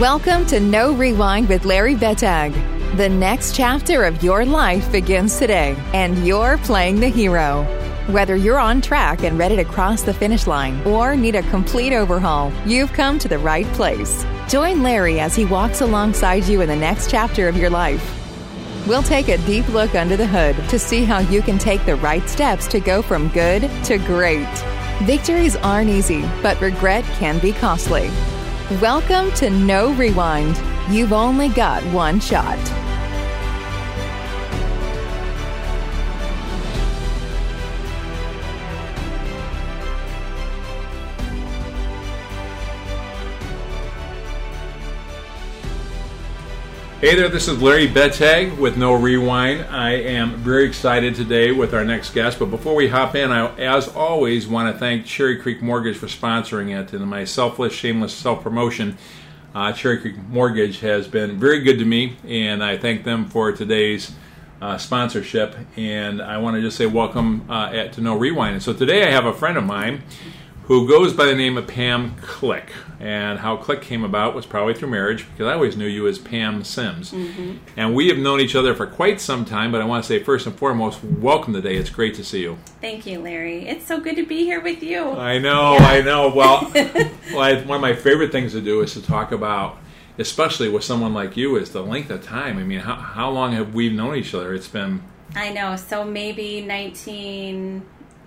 Welcome to No Rewind with Larry Betag. The next chapter of your life begins today, and you're playing the hero. Whether you're on track and ready to cross the finish line or need a complete overhaul, you've come to the right place. Join Larry as he walks alongside you in the next chapter of your life. We'll take a deep look under the hood to see how you can take the right steps to go from good to great. Victories aren't easy, but regret can be costly. Welcome to No Rewind. You've only got one shot. Hey there, this is Larry Betag with No Rewind. I am very excited today with our next guest, but before we hop in, I, as always, want to thank Cherry Creek Mortgage for sponsoring it and my selfless, shameless self promotion. Uh, Cherry Creek Mortgage has been very good to me, and I thank them for today's uh, sponsorship. And I want to just say welcome uh, at, to No Rewind. And so today I have a friend of mine who goes by the name of Pam Click. And how Click came about was probably through marriage because I always knew you as Pam Sims. Mm-hmm. And we have known each other for quite some time, but I want to say first and foremost, welcome today. It's great to see you. Thank you, Larry. It's so good to be here with you. I know, yeah. I know. Well, well I, one of my favorite things to do is to talk about, especially with someone like you, is the length of time. I mean, how, how long have we known each other? It's been. I know. So maybe 19.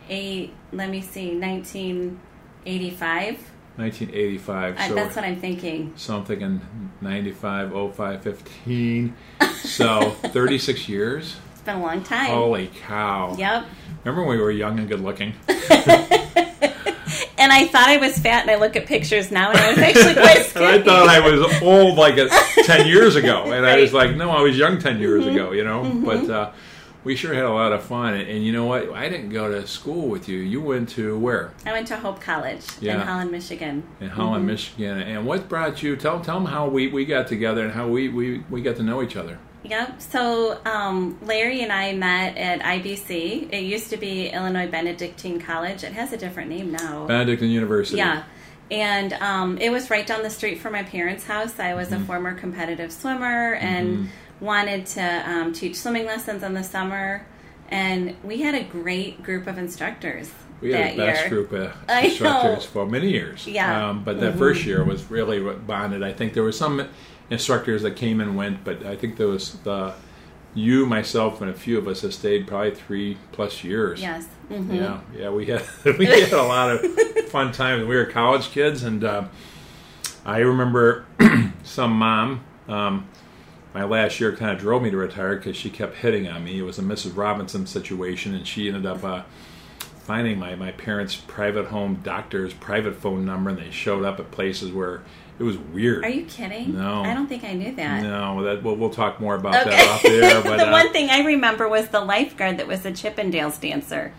eight, let me see, 19. 85. 1985. Uh, so that's what I'm thinking. So I'm thinking 95, 05, 15. So 36 years. It's been a long time. Holy cow. Yep. Remember when we were young and good looking? and I thought I was fat, and I look at pictures now, and I was actually quite skinny. I thought I was old like a, 10 years ago. And right. I was like, no, I was young 10 years mm-hmm. ago, you know? Mm-hmm. But, uh, we sure had a lot of fun. And, and, you know what? I didn't go to school with you. You went to where? I went to Hope College yeah. in Holland, Michigan. In Holland, mm-hmm. Michigan. And what brought you? Tell tell them how we, we got together and how we, we, we got to know each other. Yep. So um, Larry and I met at IBC. It used to be Illinois Benedictine College. It has a different name now. Benedictine University. Yeah. And um, it was right down the street from my parents' house. I was mm-hmm. a former competitive swimmer and. Mm-hmm wanted to um, teach swimming lessons in the summer, and we had a great group of instructors. We had the best year. group of instructors for many years. Yeah. Um, but that mm-hmm. first year was really what bonded. I think there were some instructors that came and went, but I think there was the you, myself, and a few of us have stayed probably three plus years. Yes. Mm-hmm. Yeah. Yeah. We had we had a lot of fun times. We were college kids, and uh, I remember some mom. Um, my last year kind of drove me to retire because she kept hitting on me. It was a Mrs. Robinson situation, and she ended up uh, finding my, my parents' private home doctor's private phone number, and they showed up at places where it was weird. Are you kidding? No, I don't think I knew that. No, that we'll, we'll talk more about okay. that off there. But the uh, one thing I remember was the lifeguard that was a Chippendales dancer.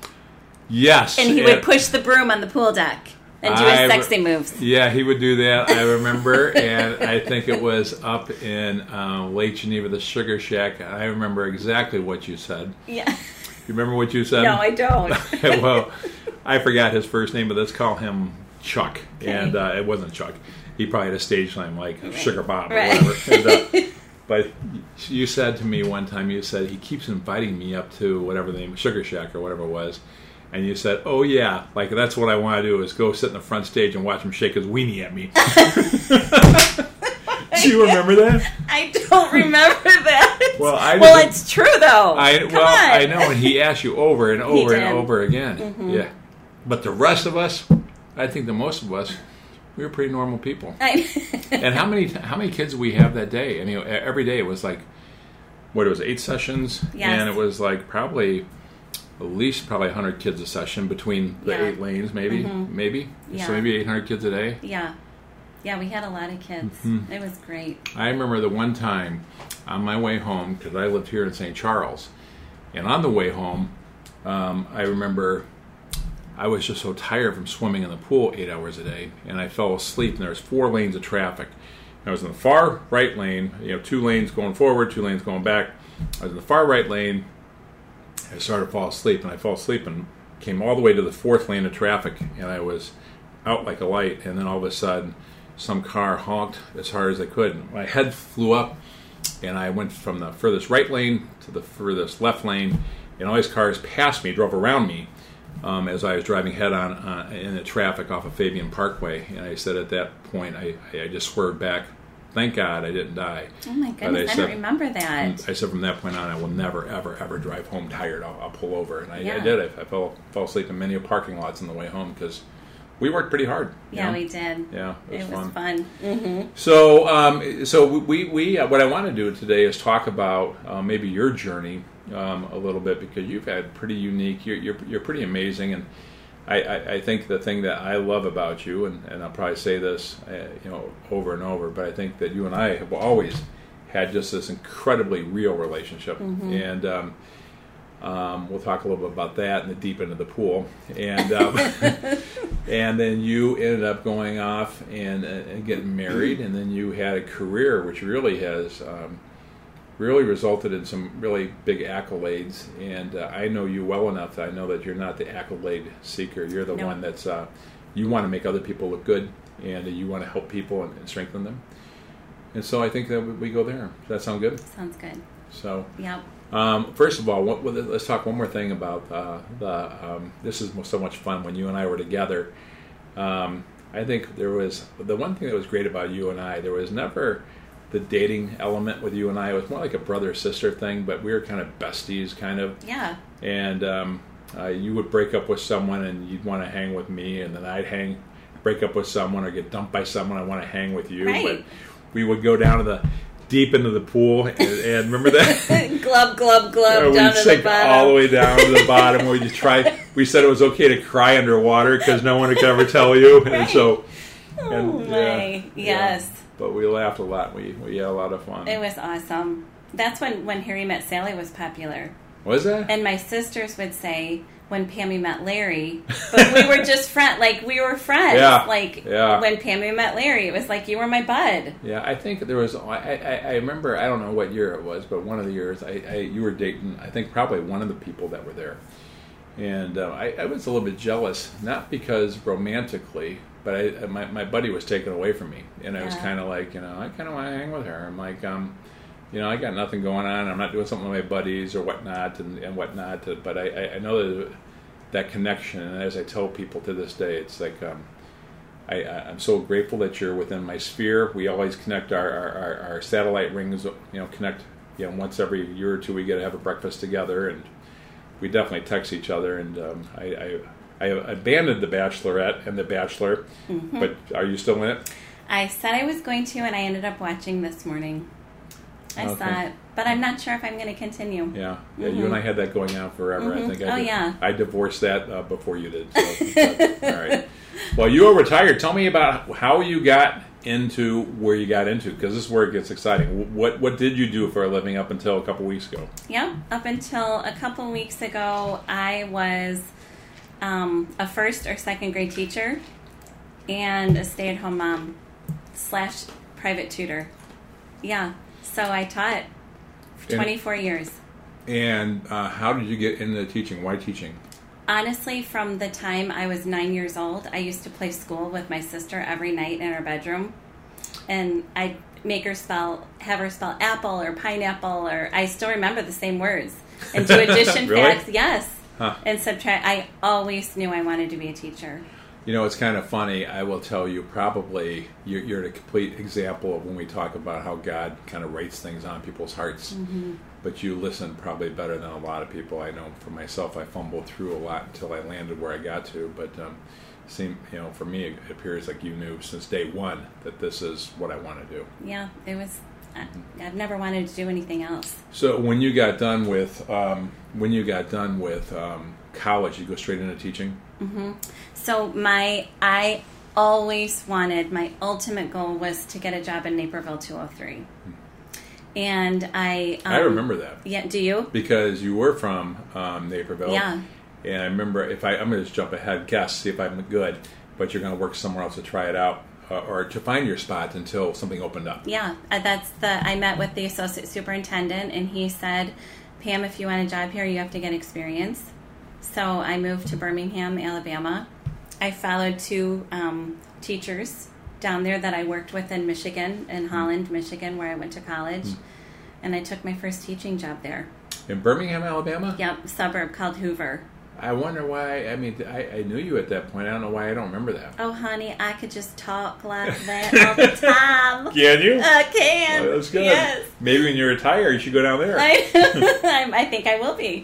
Yes, and he it, would push the broom on the pool deck and do his sexy moves. Yeah, he would do that. I remember, and I think it was up in uh, Lake Geneva, the Sugar Shack. I remember exactly what you said. Yeah. You remember what you said? No, I don't. well, I forgot his first name, but let's call him Chuck. Okay. And uh, it wasn't Chuck. He probably had a stage name like right. Sugar Bob or right. whatever. And, uh, but you said to me one time, you said he keeps inviting me up to whatever the name, Sugar Shack or whatever it was and you said, "Oh yeah, like that's what I want to do is go sit in the front stage and watch him shake his weenie at me." do you remember that? I don't remember that. Well, I well, it's true though. I Come well, on. I know, and he asked you over and over and over again. Mm-hmm. Yeah, but the rest of us, I think the most of us, we were pretty normal people. and how many how many kids we have that day? And you know, every day it was like, what it was eight sessions, yes. and it was like probably at least probably 100 kids a session between the yeah. eight lanes, maybe, mm-hmm. maybe. Yeah. So maybe 800 kids a day. Yeah, yeah, we had a lot of kids. Mm-hmm. It was great. I remember the one time on my way home because I lived here in St. Charles, and on the way home, um, I remember I was just so tired from swimming in the pool eight hours a day, and I fell asleep. And there was four lanes of traffic. I was in the far right lane, you know, two lanes going forward, two lanes going back. I was in the far right lane I started to fall asleep, and I fell asleep and came all the way to the fourth lane of traffic, and I was out like a light, and then all of a sudden, some car honked as hard as I could. And my head flew up, and I went from the furthest right lane to the furthest left lane, and all these cars passed me, drove around me. Um, as I was driving head on uh, in the traffic off of Fabyan Parkway, and I said at that point, I, I just swerved back. Thank God I didn't die. Oh my goodness, I, said, don't remember that. I said from that point on, I will never, ever, ever drive home tired. I'll, I'll pull over, and I, Yeah. I did. I, I fell fell asleep in many parking lots on the way home because we worked pretty hard. Yeah, know? we did. Yeah, it was, It was fun. fun. hmm So, um, so we, we uh, what I want to do today is talk about uh, maybe your journey um, a little bit because you've had pretty unique. You're you're, you're pretty amazing, and I, I, I think the thing that I love about you, and, and I'll probably say this, uh, you know, over and over, but I think that you and I have always had just this incredibly real relationship, and. Um, um, we'll talk a little bit about that in the deep end of the pool, and um, and then you ended up going off and, uh, and getting married, and then you had a career which really has um, really resulted in some really big accolades. And uh, I know you well enough that I know that you're not the accolade seeker. You're the No. one that's uh, you want to make other people look good, and you want to help people and, and strengthen them. And so I think that we go there. Does that sound good? Sounds good. So. Yep. Um, first of all, what- let's talk one more thing about uh, the. Um, this is so much fun when you and I were together. Um, I think there was the one thing that was great about you and I. There was never the dating element with you and I. It was more like a brother sister thing, but we were kind of besties, kind of. Yeah. And um, uh, you would break up with someone, and you'd want to hang with me, and then I'd hang, break up with someone, or get dumped by someone. I want to hang with you, Right. but we would go down to the deep into the pool, and, and remember that. glub, glub, glub, Yeah, down we'd to the sink bottom. all the way down to the bottom. Where you try, we said it was okay to cry underwater because no one could ever tell you, and Right. so. Oh and, my, yeah, yes. yeah. But we laughed a lot. We we had a lot of fun. It was awesome. That's when when Harry met Sally was popular. was that? And my sisters would say when Pammy met Larry, but we were just friend like we were friends. Yeah, Like yeah. when Pammy met Larry, it was like you were my bud. Yeah, I think there was. I, I, I remember. I don't know what year it was, but one of the years I, I you were dating. I think probably one of the people that were there, and uh, I, I was a little bit jealous, not because romantically, but I, my my buddy was taken away from me, and I was kind of like, you know, I kind of want to hang with her. I'm like, um, you know, I got nothing going on. I'm not doing something with my buddies or whatnot and, and whatnot. But I, I, I know that that connection, and as I tell people to this day, it's like. Um, I, I- I'm so grateful that you're within my sphere. We always connect our, our, our, our satellite rings, you know, connect, you know, once every year or two we get to have a breakfast together and we definitely text each other. And um, I, I, I abandoned The Bachelorette and The Bachelor, Mm-hmm. but are you still in it? I said I was going to, and I ended up watching this morning. I Okay. saw it, but I'm not sure if I'm going to continue. Yeah, yeah. You and I had that going on forever. I Mhm. think. I Oh, did- yeah. I divorced that uh, before you did. So, all right. Well, you are retired. Tell me about how you got into where you got into because this is where it gets exciting. What What did you do for a living up until a couple weeks ago? Yeah, Up until a couple weeks ago, I was um, a first or second grade teacher and a stay at home mom slash private tutor. Yeah. So I taught for 24 years. And uh, how did you get into teaching? Why teaching? Honestly, from the time I was nine years old, I used to play school with my sister every night in her bedroom. And I'd make her spell, have her spell apple or pineapple, or I still remember the same words. And do addition Really? facts, yes. Huh. And subtract. I always knew I wanted to be a teacher. You know, it's kind of funny. I will tell you, probably you're, you're a complete example of when we talk about how God kind of writes things on people's hearts. Mm-hmm. But you listen probably better than a lot of people. I know for myself, I fumbled through a lot until I landed where I got to. But um, seem, you know, for me, it appears like you knew since day one that this is what I want to do. Yeah, it was. I, I've never wanted to do anything else. So when you got done with um, when you got done with um, college, you go straight into teaching. So my, I always wanted my ultimate goal was to get a job in Naperville 203, and I. Um, I remember that. Yeah. Do you? because you were from um, Naperville. Yeah. And I remember if I, I'm going to just jump ahead, guess, see if I'm good, but you're going to work somewhere else to try it out uh, or to find your spot until something opened up. Yeah, uh, that's the. I met with the associate superintendent, and he said, "Pam, if you want a job here, you have to get experience." So I moved to Birmingham, Alabama. I followed two um, teachers down there that I worked with in Michigan, in mm-hmm. Holland, Michigan, where I went to college. Mm-hmm. And I took my first teaching job there. In Birmingham, Alabama? Yep, suburb called Hoover. I wonder why. I mean, I, I knew you at that point. I don't know why I don't remember that. Oh, honey, I could just talk like that all the time. Can you? I can. Oh, that's good. Yes. Maybe when you retire, you should go down there. I, I think I will be.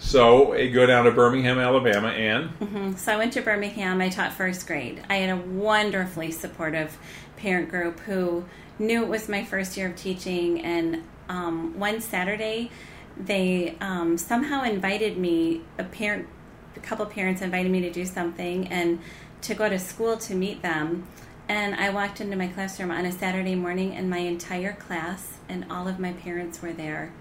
So I go down to Birmingham, Alabama, and Mhm. So I went to Birmingham. I taught first grade. I had a wonderfully supportive parent group who knew it was my first year of teaching. And um, one Saturday, they um, somehow invited me. A parent, a couple parents invited me to do something and to go to school to meet them. And I walked into my classroom on a Saturday morning, and my entire class and all of my parents were there.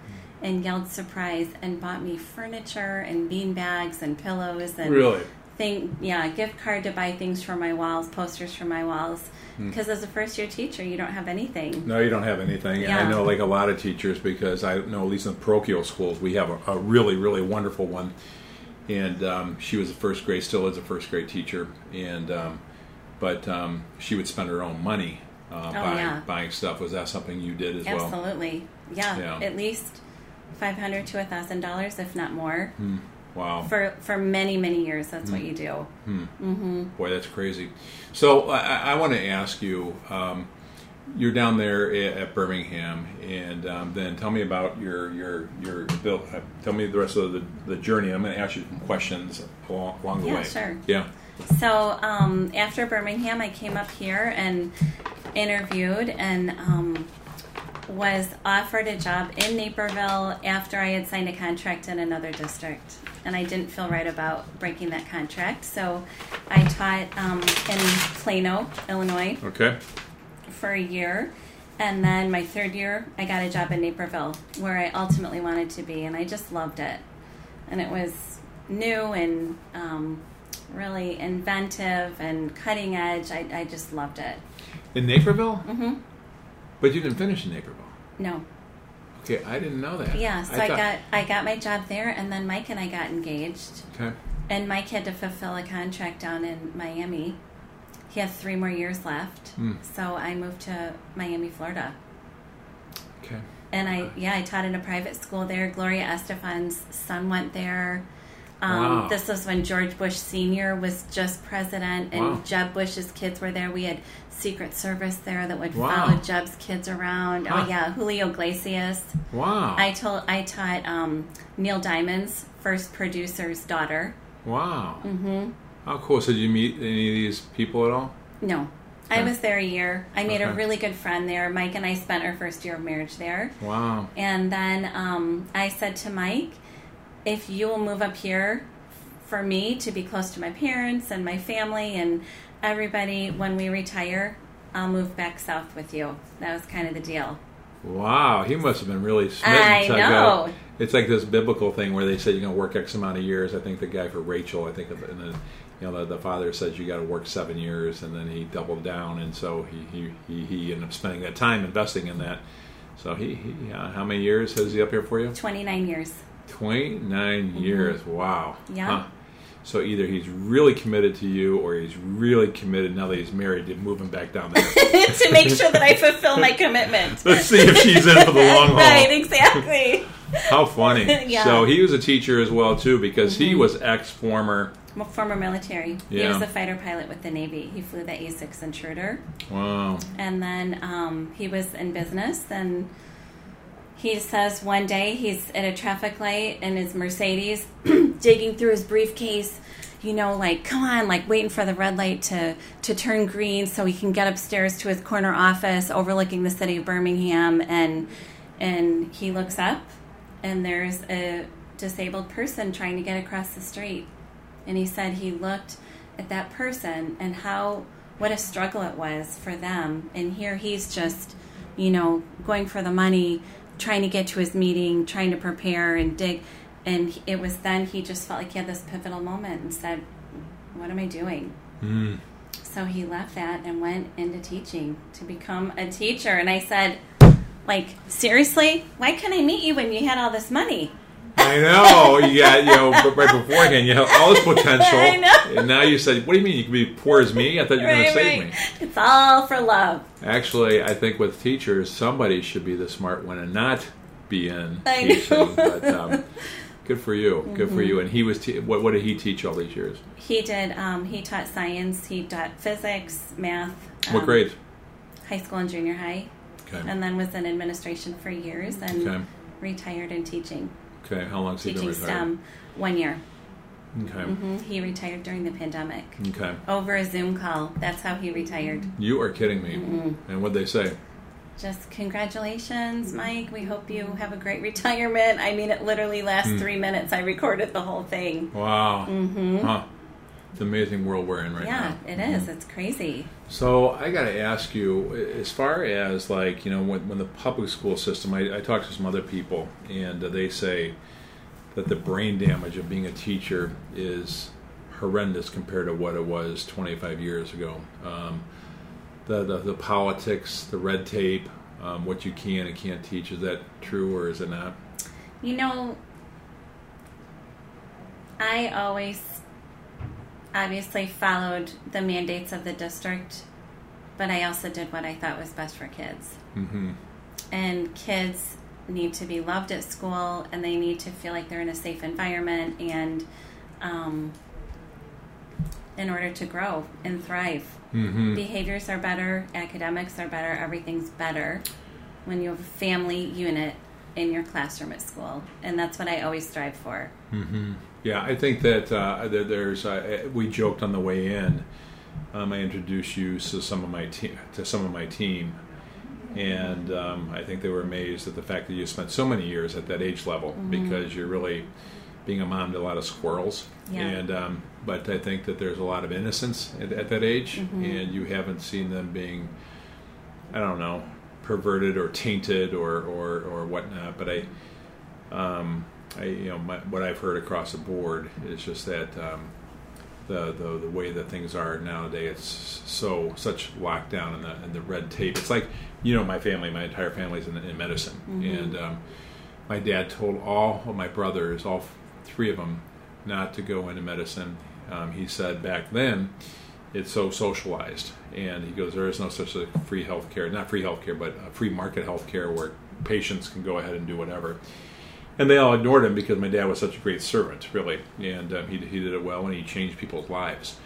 And yelled surprise and bought me furniture and bean bags and pillows and really, thing yeah gift card to buy things for my walls posters for my walls because as a first year teacher you don't have anything no, you don't have anything. And I know like a lot of teachers because I know at least in parochial schools we have a, a really, really wonderful one. And um, she was a first grade, still is a first grade teacher, and um, but um, she would spend her own money uh, buying yeah. buying stuff. Was that something you did as well? absolutely yeah, Yeah. at least 500 to a thousand dollars if not more Wow. for for many many years that's what you do Boy, that's crazy. So I, I want to ask you. Um, you're down there at, Birmingham, and um, then tell me about your your your bill. Uh, tell me the rest of the, the journey. I'm going to ask you some questions along, along the Yeah, way. sure. Yeah. So um, after Birmingham, I came up here and interviewed and um, was offered a job in Naperville after I had signed a contract in another district. And I didn't feel right about breaking that contract. So I taught um, in Plano, Illinois Okay. for a year. And then my third year, I got a job in Naperville where I ultimately wanted to be. And I just loved it. And it was new and um, really inventive and cutting edge. I, I just loved it. In Naperville, hmm but you didn't finish in Naperville. No. Okay, I didn't know that. Yeah, so I, thought- got I got my job there, and then Mike and I got engaged. Okay. And Mike had to fulfill a contract down in Miami. He has three more years left, Hmm. so I moved to Miami, Florida. Okay. And I, yeah, I taught in a private school there. Gloria Estefan's son went there. Um, Wow. This was when George Bush Sr. was just president, and Wow. Jeb Bush's kids were there. We had Secret Service there that would Wow. follow Jeb's kids around. Huh. Oh yeah, Julio Iglesias. Wow. I told I taught um, Neil Diamond's first producer's daughter. wow. hmm How cool. So did you meet any of these people at all? No, I was there a year. I made a really good friend there. Mike and I spent our first year of marriage there. Wow. And then um, I said to Mike, if you will move up here for me to be close to my parents and my family and everybody when we retire, I'll move back south with you. That was kind of the deal. Wow, he must have been really smitten. I to go- know. It's like this biblical thing where they said you're going to work X amount of years. I think the guy for Rachel, I think, of and then you know the, the father says you got to work seven years, and then he doubled down, and so he he, he, he ended up spending that time investing in that. So he, he uh, how many years has he up here for you? 29 years. Twenty years. Wow. Mm-hmm. Yeah. So either he's really committed to you, or he's really committed now that he's married to moving back down there. to make sure that I fulfill my commitment. Let's see if she's in for the long haul. right, exactly. How funny. Yeah. Mm-hmm. So he was a teacher as well too because he was ex former. Former military. Yeah. He was a fighter pilot with the Navy. He flew the A6 intruder. Wow. And then um, he was in business. And he says one day he's at a traffic light in his Mercedes, digging through his briefcase, you know, like, come on, like waiting for the red light to, to turn green so he can get upstairs to his corner office overlooking the city of Birmingham. And, and he looks up, and there's a disabled person trying to get across the street. And he said he looked at that person and how what a struggle it was for them. And here he's just, you know, going for the money, trying to get to his meeting, trying to prepare and dig. And it was then he just felt like he had this pivotal moment and said, What am I doing? Mm. So he left that and went into teaching to become a teacher. And I said, like, seriously? Why couldn't I meet you when you had all this money? I know. You got you know, right beforehand, you have all this potential, I know. and now you said, "What do you mean you can be poor as me?" I thought you were going to save right. me. It's all for love. Actually, I think with teachers, somebody should be the smart one and not be in I know. teaching. But um, good for you. Good for you. And he was. Te- what, what did he teach all these years? He did. Um, he taught science. He taught physics, math. what um, grade? High school and junior high, Okay. and then was in administration for years and Okay. retired in teaching, Okay. How long has he been retired? STEM. One year. Okay. hmm He retired during the pandemic Okay. over a Zoom call. That's how he retired. You are kidding me. Mm-hmm. And what they say? Just congratulations, Mike. We hope you have a great retirement. I mean, it literally lasts Hmm. three minutes. I recorded the whole thing. Wow. Huh. It's an amazing world we're in right yeah, now. Yeah, it is. It's crazy. So I got to ask you, as far as like you know, when, when the public school system, I, I talk to some other people, and uh, they say that the brain damage of being a teacher is horrendous compared to what it was 25 years ago. Um, the, the the politics, the red tape, um, what you can and can't teach. Is that true or is it not? You know, I always obviously followed the mandates of the district, but I also did what I thought was best for kids. Mm-hmm. And kids need to be loved at school and they need to feel like they're in a safe environment and um, in order to grow and thrive. Mm-hmm. Behaviors are better, academics are better, everything's better when you have a family unit in your classroom at school. And that's what I always strive for. hmm Yeah, I think that uh, there's. Uh, we joked on the way in. Um, I introduced you to some of my te- to some of my team, and um, I think they were amazed at the fact that you spent so many years at that age level because you're really being a mom to a lot of squirrels. Yeah. And um, but I think that there's a lot of innocence at, at that age, and you haven't seen them being, I don't know, perverted or tainted or or, or whatnot. But I um, I, you know, my, what I've heard across the board is just that um, the, the the way that things are nowadays, it's so such lockdown and the and the red tape. It's like you know, my family, my entire family's in, in medicine, and um, my dad told all of my brothers, all three of them, not to go into medicine. Um, he said back then, it's so socialized, and he goes, there is no such a free health care, not free health care, but uh, free market health care where patients can go ahead and do whatever. And they all ignored him because my dad was such a great servant, really, and um, he, he did it well, and he changed people's lives.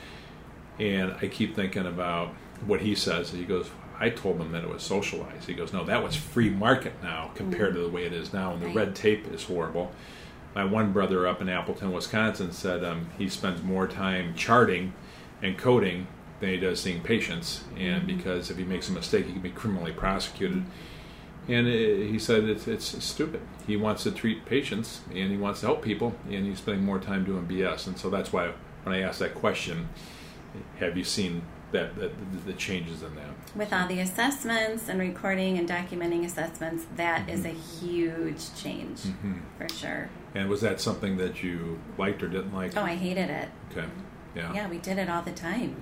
And I keep thinking about what he says. He goes, I told them that it was socialized. He goes, no, that was free market now compared to the way it is now, and the red tape is horrible. My one brother up in Appleton, Wisconsin, said um, he spends more time charting and coding than he does seeing patients, and because if he makes a mistake, he can be criminally prosecuted. And uh he said it's, it's stupid. He wants to treat patients and he wants to help people, and he's spending more time doing BS. And so that's why when I asked that question, have you seen that, that the, the changes in that? With all the assessments and recording and documenting assessments, that is a huge change for sure. And was that something that you liked or didn't like? Oh, I hated it. Okay. Yeah. Yeah, we did it all the time.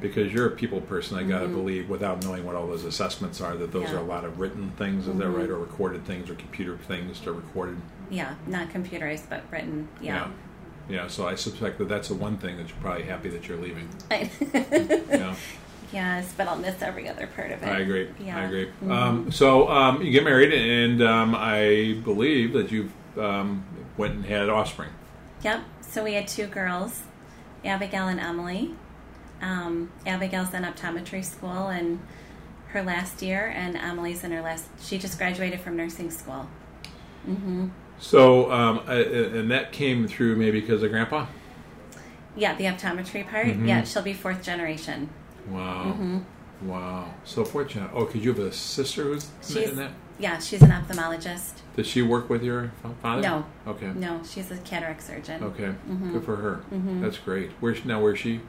Because you're a people person, I got to believe, without knowing what all those assessments are, that those Mm-hmm. Yeah. Mm-hmm. are a lot of written things, is that right? Or recorded things, or computer things that are recorded. Yeah, not computerized, but written. Yeah. Yeah. Yeah, so I suspect that that's the one thing that you're probably happy that you're leaving. Yeah, yes, but I'll miss every other part of it. I agree. Yeah. I agree. Mhm. Um, so um, you get married, and um, I believe that you um, went and had offspring. Yep. So we had two girls, Abigail and Emily. Um, Abigail's in optometry school and her last year, and Emily's in her last. She just graduated from nursing school. Mm-hmm. So, um, I, and that came through maybe because of Grandpa. Yeah, the optometry part. Mhm. Yeah, she'll be fourth generation. Wow. Mm-hmm. Wow. So fortunate. Oh, because you have a sister who's She's in that. Yeah, she's an ophthalmologist. Does she work with your father? No. Okay. No, she's a cataract surgeon. Okay. Mhm. Good for her. Mhm. That's great. Where's now? Where's she?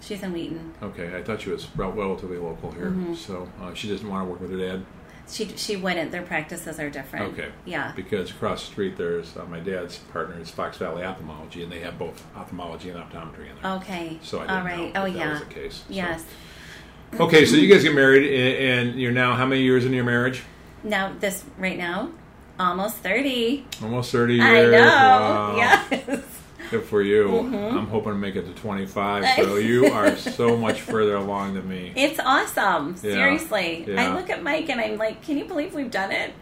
She's in Wheaton. Okay. I thought she was relatively local here. Mhm. So uh, she doesn't want to work with her dad She she wouldn't. Their practices are different. Okay. Yeah. because across the street there's uh, my dad's partner is Fox Valley Ophthalmology, and they have both ophthalmology and optometry in there. Okay. So I didn't right. know oh that yeah. was the case. So- Yes. Okay, so you guys get married, and, and you're now how many years into your marriage? Now this right now, Almost 30. Almost 30 years. I know. Wow. Yes. Good for you. Mm-hmm. I'm hoping to make it to 25, so you are so much further along than me. It's awesome. Seriously. Yeah. I look at Mike and I'm like, can you believe we've done it?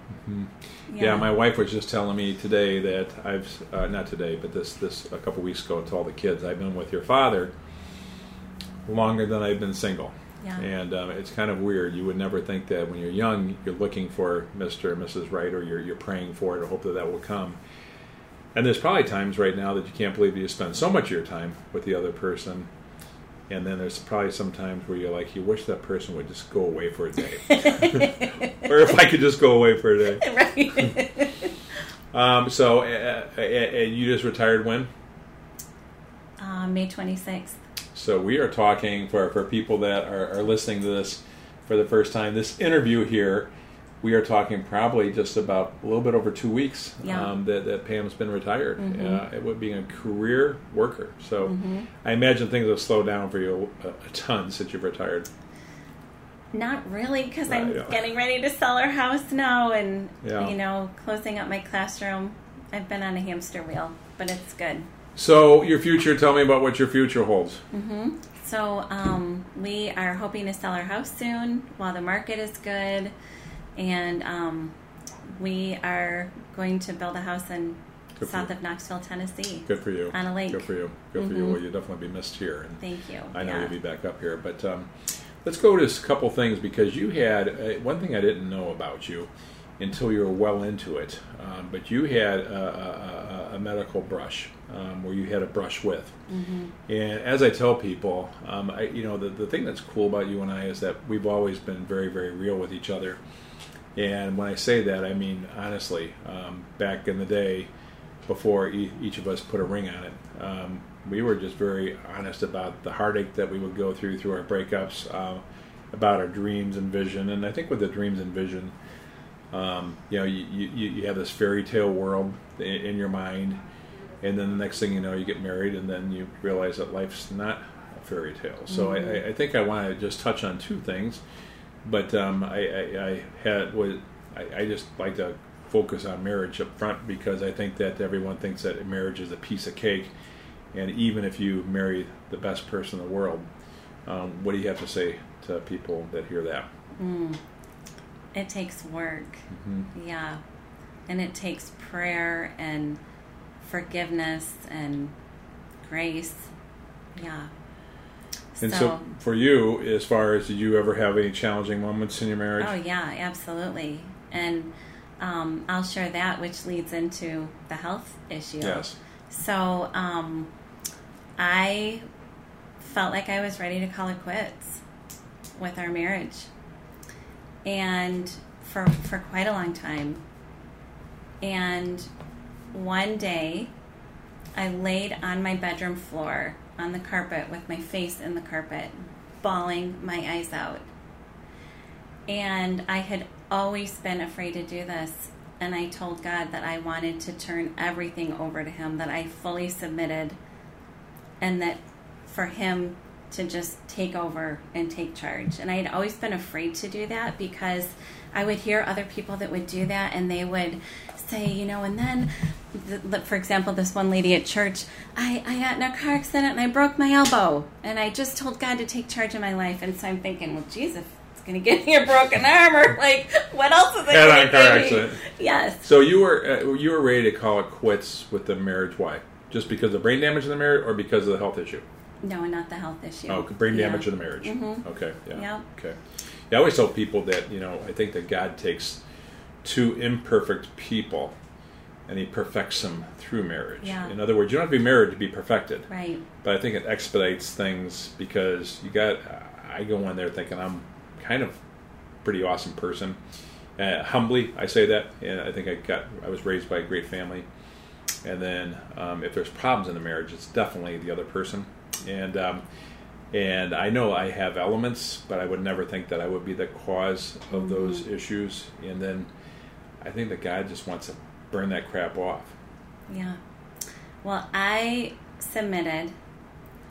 Yeah. my wife was just telling me today that I've uh, not today, but this this a couple weeks ago to all the kids. I've been with your father longer than I've been single, Yeah. and um, it's kind of weird. You would never think that when you're young, you're looking for Mister or Mrs. Right, or you're you're praying for it, or hope that that will come. And there's probably times right now that you can't believe you spend so much of your time with the other person. And then there's probably some times where you're like, you wish that person would just go away for a day. or if I could just go away for a day. right. Um, so, uh, uh, uh, you just retired when? uh, May 26th. So, we are talking for, for people that are, are listening to this for the first time. This interview here, we are talking probably just about a little bit over two weeks Yeah. um, that, that Pam's been retired. Mhm. Uh, it would be a career worker. So, Mhm. I imagine things have slowed down for you a, a ton since you've retired. Not really, because I'm yeah. getting ready to sell our house now and, Yeah. you know, closing up my classroom. I've been on a hamster wheel, but it's good. So, your future, tell me about what your future holds. hmm So um, we are hoping to sell our house soon while the market is good, and um, we are going to build a house in Good south of Knoxville, Tennessee. Good for you. On a lake. Good for you. Good for you. Mhm. Well, you'll definitely be missed here. And Thank you. I know Yeah. you'll be back up here. But um, let's go to a couple things because you had uh, one thing I didn't know about you until you were well into it. Um, but you had a, a, a medical brush um, where you had a brush with. Mhm. And as I tell people, um, I, you know, the, the thing that's cool about you and I is that we've always been very, very real with each other. And when I say that, I mean honestly. Um, back in the day, before e- each of us put a ring on it, um, we were just very honest about the heartache that we would go through through our breakups, uh, about our dreams and vision. And I think with the dreams and vision, um, you know, you, you, you have this fairy tale world in, in your mind, and then the next thing you know, you get married, and then you realize that life's not a fairy tale. So I, I- I think I want to just touch on two things, but um, I, I, I had was I, I just like to focus on marriage up front because I think that everyone thinks that marriage is a piece of cake, and even if you marry the best person in the world, um, what do you have to say to people that hear that? Mm. It takes work. Mhm. Yeah. And it takes prayer and forgiveness and grace. Yeah. And so, for you, as far as did you ever have any challenging moments in your marriage? Oh yeah, absolutely. And um, I'll share that, which leads into the health issue. Yes. So um, I felt like I was ready to call it quits with our marriage, and for for quite a long time. And one day, I laid on my bedroom floor on the carpet with my face in the carpet, bawling my eyes out. And I had always been afraid to do this. And I told God that I wanted to turn everything over to Him, that I fully submitted, and that for Him to just take over and take charge. And I had always been afraid to do that because I would hear other people that would do that and they would say, you know, and then, the, for example, this one lady at church, I, I got in a car accident and I broke my elbow. And I just told God to take charge of my life. And so I'm thinking, well, Jesus, it's going to give me a broken arm or like, what else is it Head-on going to car accident. Yes. So you were uh, you were ready to call it quits with the marriage? Why? Just because of brain damage in the marriage, or because of the health issue? No, not the health issue. Oh, brain Yeah. damage in the marriage. Mhm. Okay. Yeah. Yeah. Okay. Yeah, I always tell people that you know I think that God takes two imperfect people and He perfects them through marriage. Yeah. In other words, you don't have to be married to be perfected. Right. But I think it expedites things because you got. I go in there thinking I'm kind of pretty awesome person. Uh, humbly, I say that, and I think I got. I was raised by a great family, and then um, if there's problems in the marriage, it's definitely the other person, and um, and I know I have elements, but I would never think that I would be the cause of those issues. And then I think that God just wants to burn that crap off. Yeah. Well, I submitted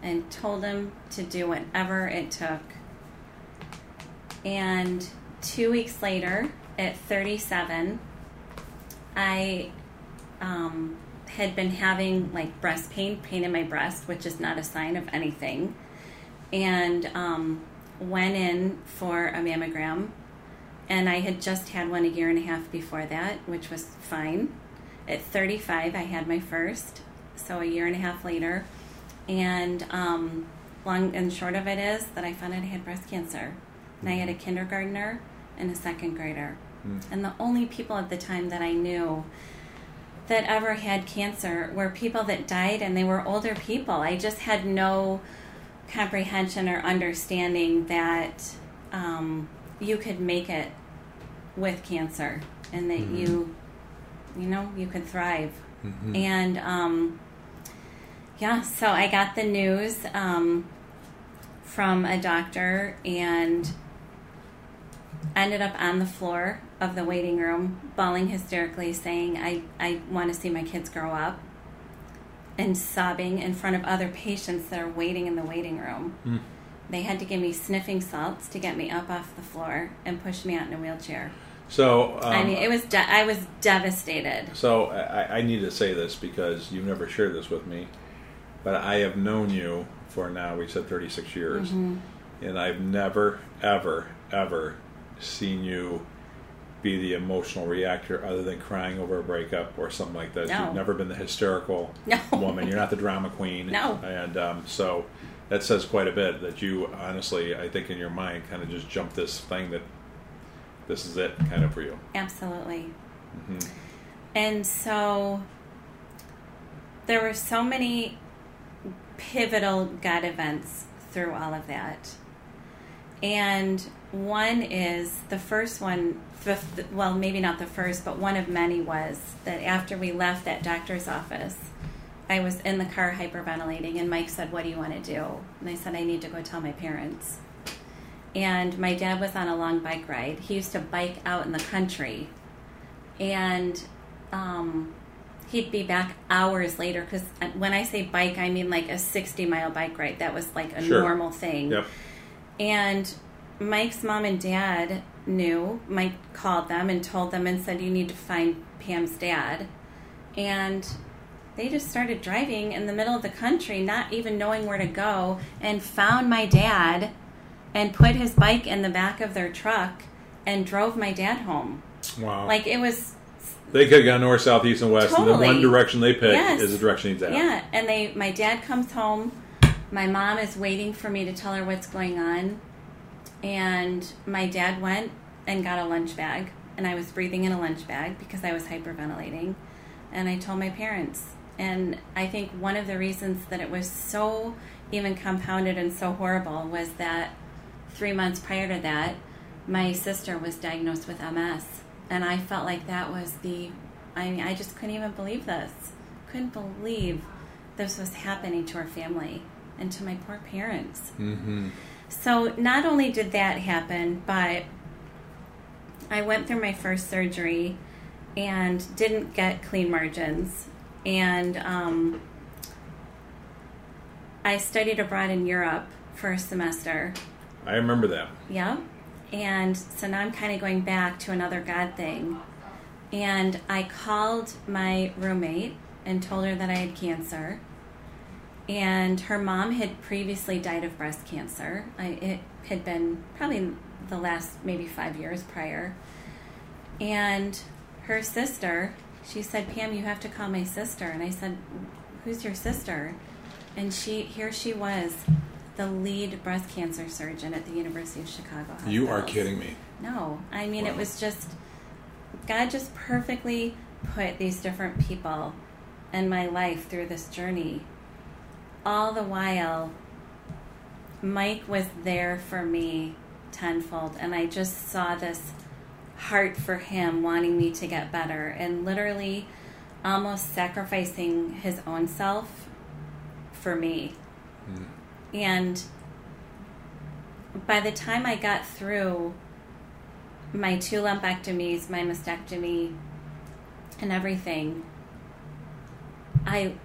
and told him to do whatever it took. And two weeks later, at 37, I um, had been having like breast pain, pain in my breast, which is not a sign of anything, and um, went in for a mammogram. And I had just had one a year and a half before that, which was fine. At 35, I had my first, so a year and a half later. And um, long and short of it is that I found out I had breast cancer. And I had a kindergartner and a second grader. Mm. And the only people at the time that I knew that ever had cancer were people that died and they were older people. I just had no comprehension or understanding that um, you could make it with cancer and that Mhm. you, you know, you could thrive. Mhm. And um, yeah, so I got the news um, from a doctor and ended up on the floor of the waiting room, bawling hysterically, saying, I, I want to see my kids grow up, and sobbing in front of other patients that are waiting in the waiting room. Mm. They had to give me sniffing salts to get me up off the floor and push me out in a wheelchair. So um, I mean, it was de- I was devastated. So I, I need to say this because you've never shared this with me, but I have known you for now. We said 36 years, Mm-hmm. and I've never, ever, ever seen you be the emotional reactor other than crying over a breakup or something like that. No. You've never been the hysterical No. woman. You're not the drama queen. No. And um, so that says quite a bit that you honestly, I think in your mind, kind of just jumped this thing that this is it kind of for you. Absolutely. Mhm. And so there were so many pivotal God events through all of that. And one is the first one, well, maybe not the first, but one of many was that after we left that doctor's office, I was in the car hyperventilating, and Mike said, What do you want to do? And I said, I need to go tell my parents. And my dad was on a long bike ride. He used to bike out in the country and um, he'd be back hours later because when I say bike, I mean like a 60 mile bike ride. That was like a Sure. normal thing. Yep. And Mike's mom and dad knew. Mike called them and told them and said, You need to find Pam's dad. And they just started driving in the middle of the country, not even knowing where to go, and found my dad and put his bike in the back of their truck and drove my dad home. Wow. Like it was They could have gone north, south, east, and west, and the one direction they pick Yes. is the direction he's at. Yeah, and they my dad comes home. My mom is waiting for me to tell her what's going on. And my dad went and got a lunch bag, and I was breathing in a lunch bag because I was hyperventilating. And I told my parents. And I think one of the reasons that it was so even compounded and so horrible was that three months prior to that, my sister was diagnosed with MS. And I felt like that was the, I mean, I just couldn't even believe this. Couldn't believe this was happening to our family and to my poor parents. Mm-hmm. So not only did that happen, but I went through my first surgery and didn't get clean margins. And um, I studied abroad in Europe for a semester. I remember that. Yeah. And so now I'm kind of going back to another God thing. And I called my roommate and told her that I had cancer. And her mom had previously died of breast cancer. I, it had been probably the last maybe five years prior. And her sister, she said, Pam, you have to call my sister. And I said, Who's your sister? And she here she was, the lead breast cancer surgeon at the University of Chicago. You are kidding me. No, I mean it was just God just perfectly put these different people in my life through this journey. All the while, Mike was there for me tenfold, and I just saw this heart for him wanting me to get better and literally almost sacrificing his own self for me. Hmm. And by the time I got through my two lumpectomies, my mastectomy, and everything, I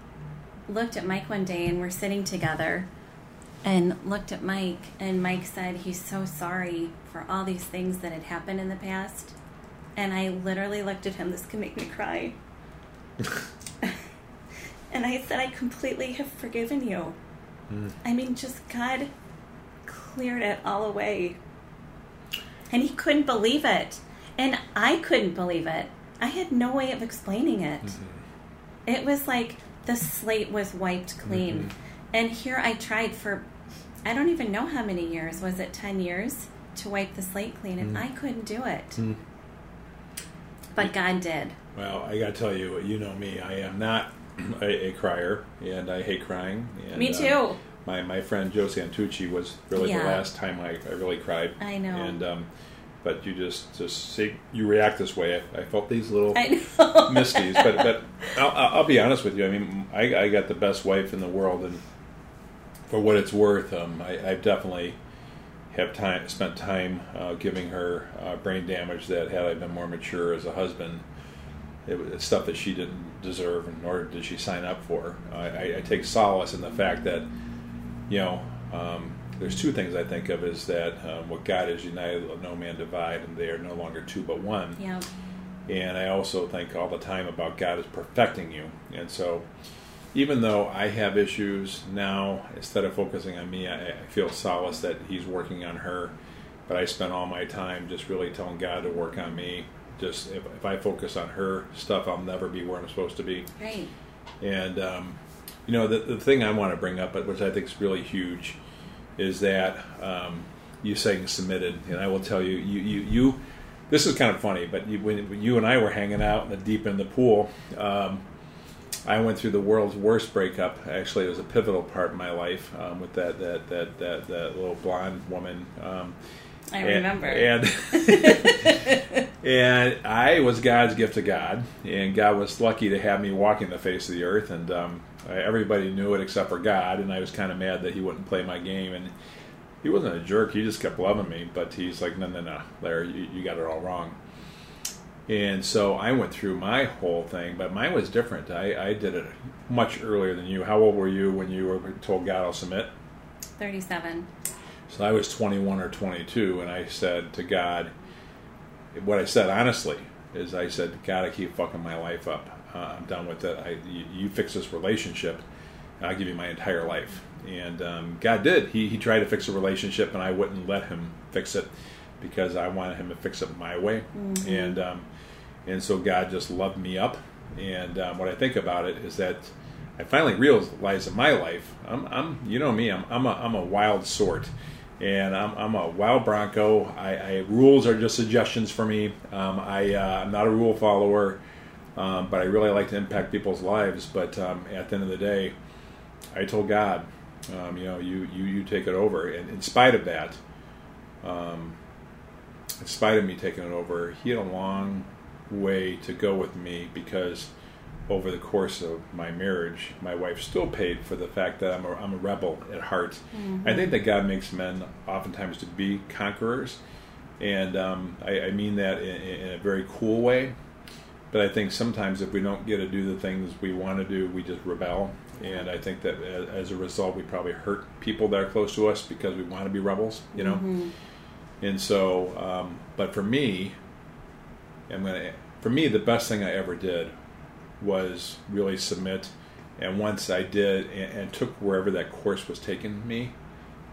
looked at Mike one day and we're sitting together and looked at Mike, and Mike said he's so sorry for all these things that had happened in the past. And I literally looked at him. This can make me cry. and I said, I completely have forgiven you. Mm. I mean, just God cleared it all away. And he couldn't believe it. And I couldn't believe it. I had no way of explaining it. Mm-hmm. It was like the slate was wiped clean. Mm-hmm. And here I tried for, I don't even know how many years. Was it 10 years to wipe the slate clean? And mm. I couldn't do it. Mm. But God did. Well, I got to tell you, you know me. I am not a, a crier, and I hate crying. And, me too. Uh, my, my friend Joe Santucci was really yeah. the last time I, I really cried. I know. And um, but you just just see you react this way. I, I felt these little misties, but but I'll, I'll, be honest with you. I mean, I, I got the best wife in the world, and for what it's worth, um, I, I definitely have time spent time uh, giving her uh, brain damage that had I been more mature as a husband, it was stuff that she didn't deserve, nor did she sign up for. I, I take solace in the fact that, you know. Um, there's two things I think of is that um, what God is united, let no man divide, and they are no longer two but one. Yeah. And I also think all the time about God is perfecting you. And so, even though I have issues now, instead of focusing on me, I, I feel solace that He's working on her. But I spend all my time just really telling God to work on me. Just if, if I focus on her stuff, I'll never be where I'm supposed to be. Right. And um, you know, the, the thing I want to bring up, which I think is really huge, is that um, you saying submitted, and I will tell you, you, you, you this is kind of funny, but you, when you and I were hanging out in the deep in the pool, um, I went through the world's worst breakup. Actually, it was a pivotal part in my life um, with that, that that, that that little blonde woman. Um, I remember. And and I was God's gift to God, and God was lucky to have me walking the face of the earth. And um, everybody knew it except for God, and I was kind of mad that He wouldn't play my game. And he wasn't a jerk; he just kept loving me. But he's like, "No, no, no, Larry, you, you got it all wrong." And so I went through my whole thing, but mine was different. I, I did it much earlier than you. How old were you when you were told God I'll submit? 37. So I was 21 or 22, and I said to God, what I said honestly is I said, God, I keep fucking my life up. Uh, I'm done with it. I, you, you, fix this relationship, and I'll give you my entire life. And um, God did. He, he tried to fix a relationship, and I wouldn't let him fix it because I wanted him to fix it my way. Mm-hmm. And um, and so God just loved me up. And um, what I think about it is that I finally realized in my life, I'm, I'm you know me, I'm, I'm, a, I'm a wild sort and I'm, I'm a wild Bronco. I, I, rules are just suggestions for me. Um, I, uh, I'm not a rule follower, um, but I really like to impact people's lives. But um, at the end of the day, I told God, um, you know, you, you, you take it over. And in spite of that, um, in spite of me taking it over, he had a long way to go with me because over the course of my marriage, my wife still paid for the fact that I'm a, I'm a rebel at heart. Mm-hmm. I think that God makes men oftentimes to be conquerors, and um, I, I, mean that in, in, a very cool way. But I think sometimes if we don't get to do the things we want to do, we just rebel. And I think that as a result, we probably hurt people that are close to us because we want to be rebels, you know. Mm-hmm. And so, um, but for me, I'm gonna. For me, the best thing I ever did was really submit. And once I did and, and, took wherever that course was taking me,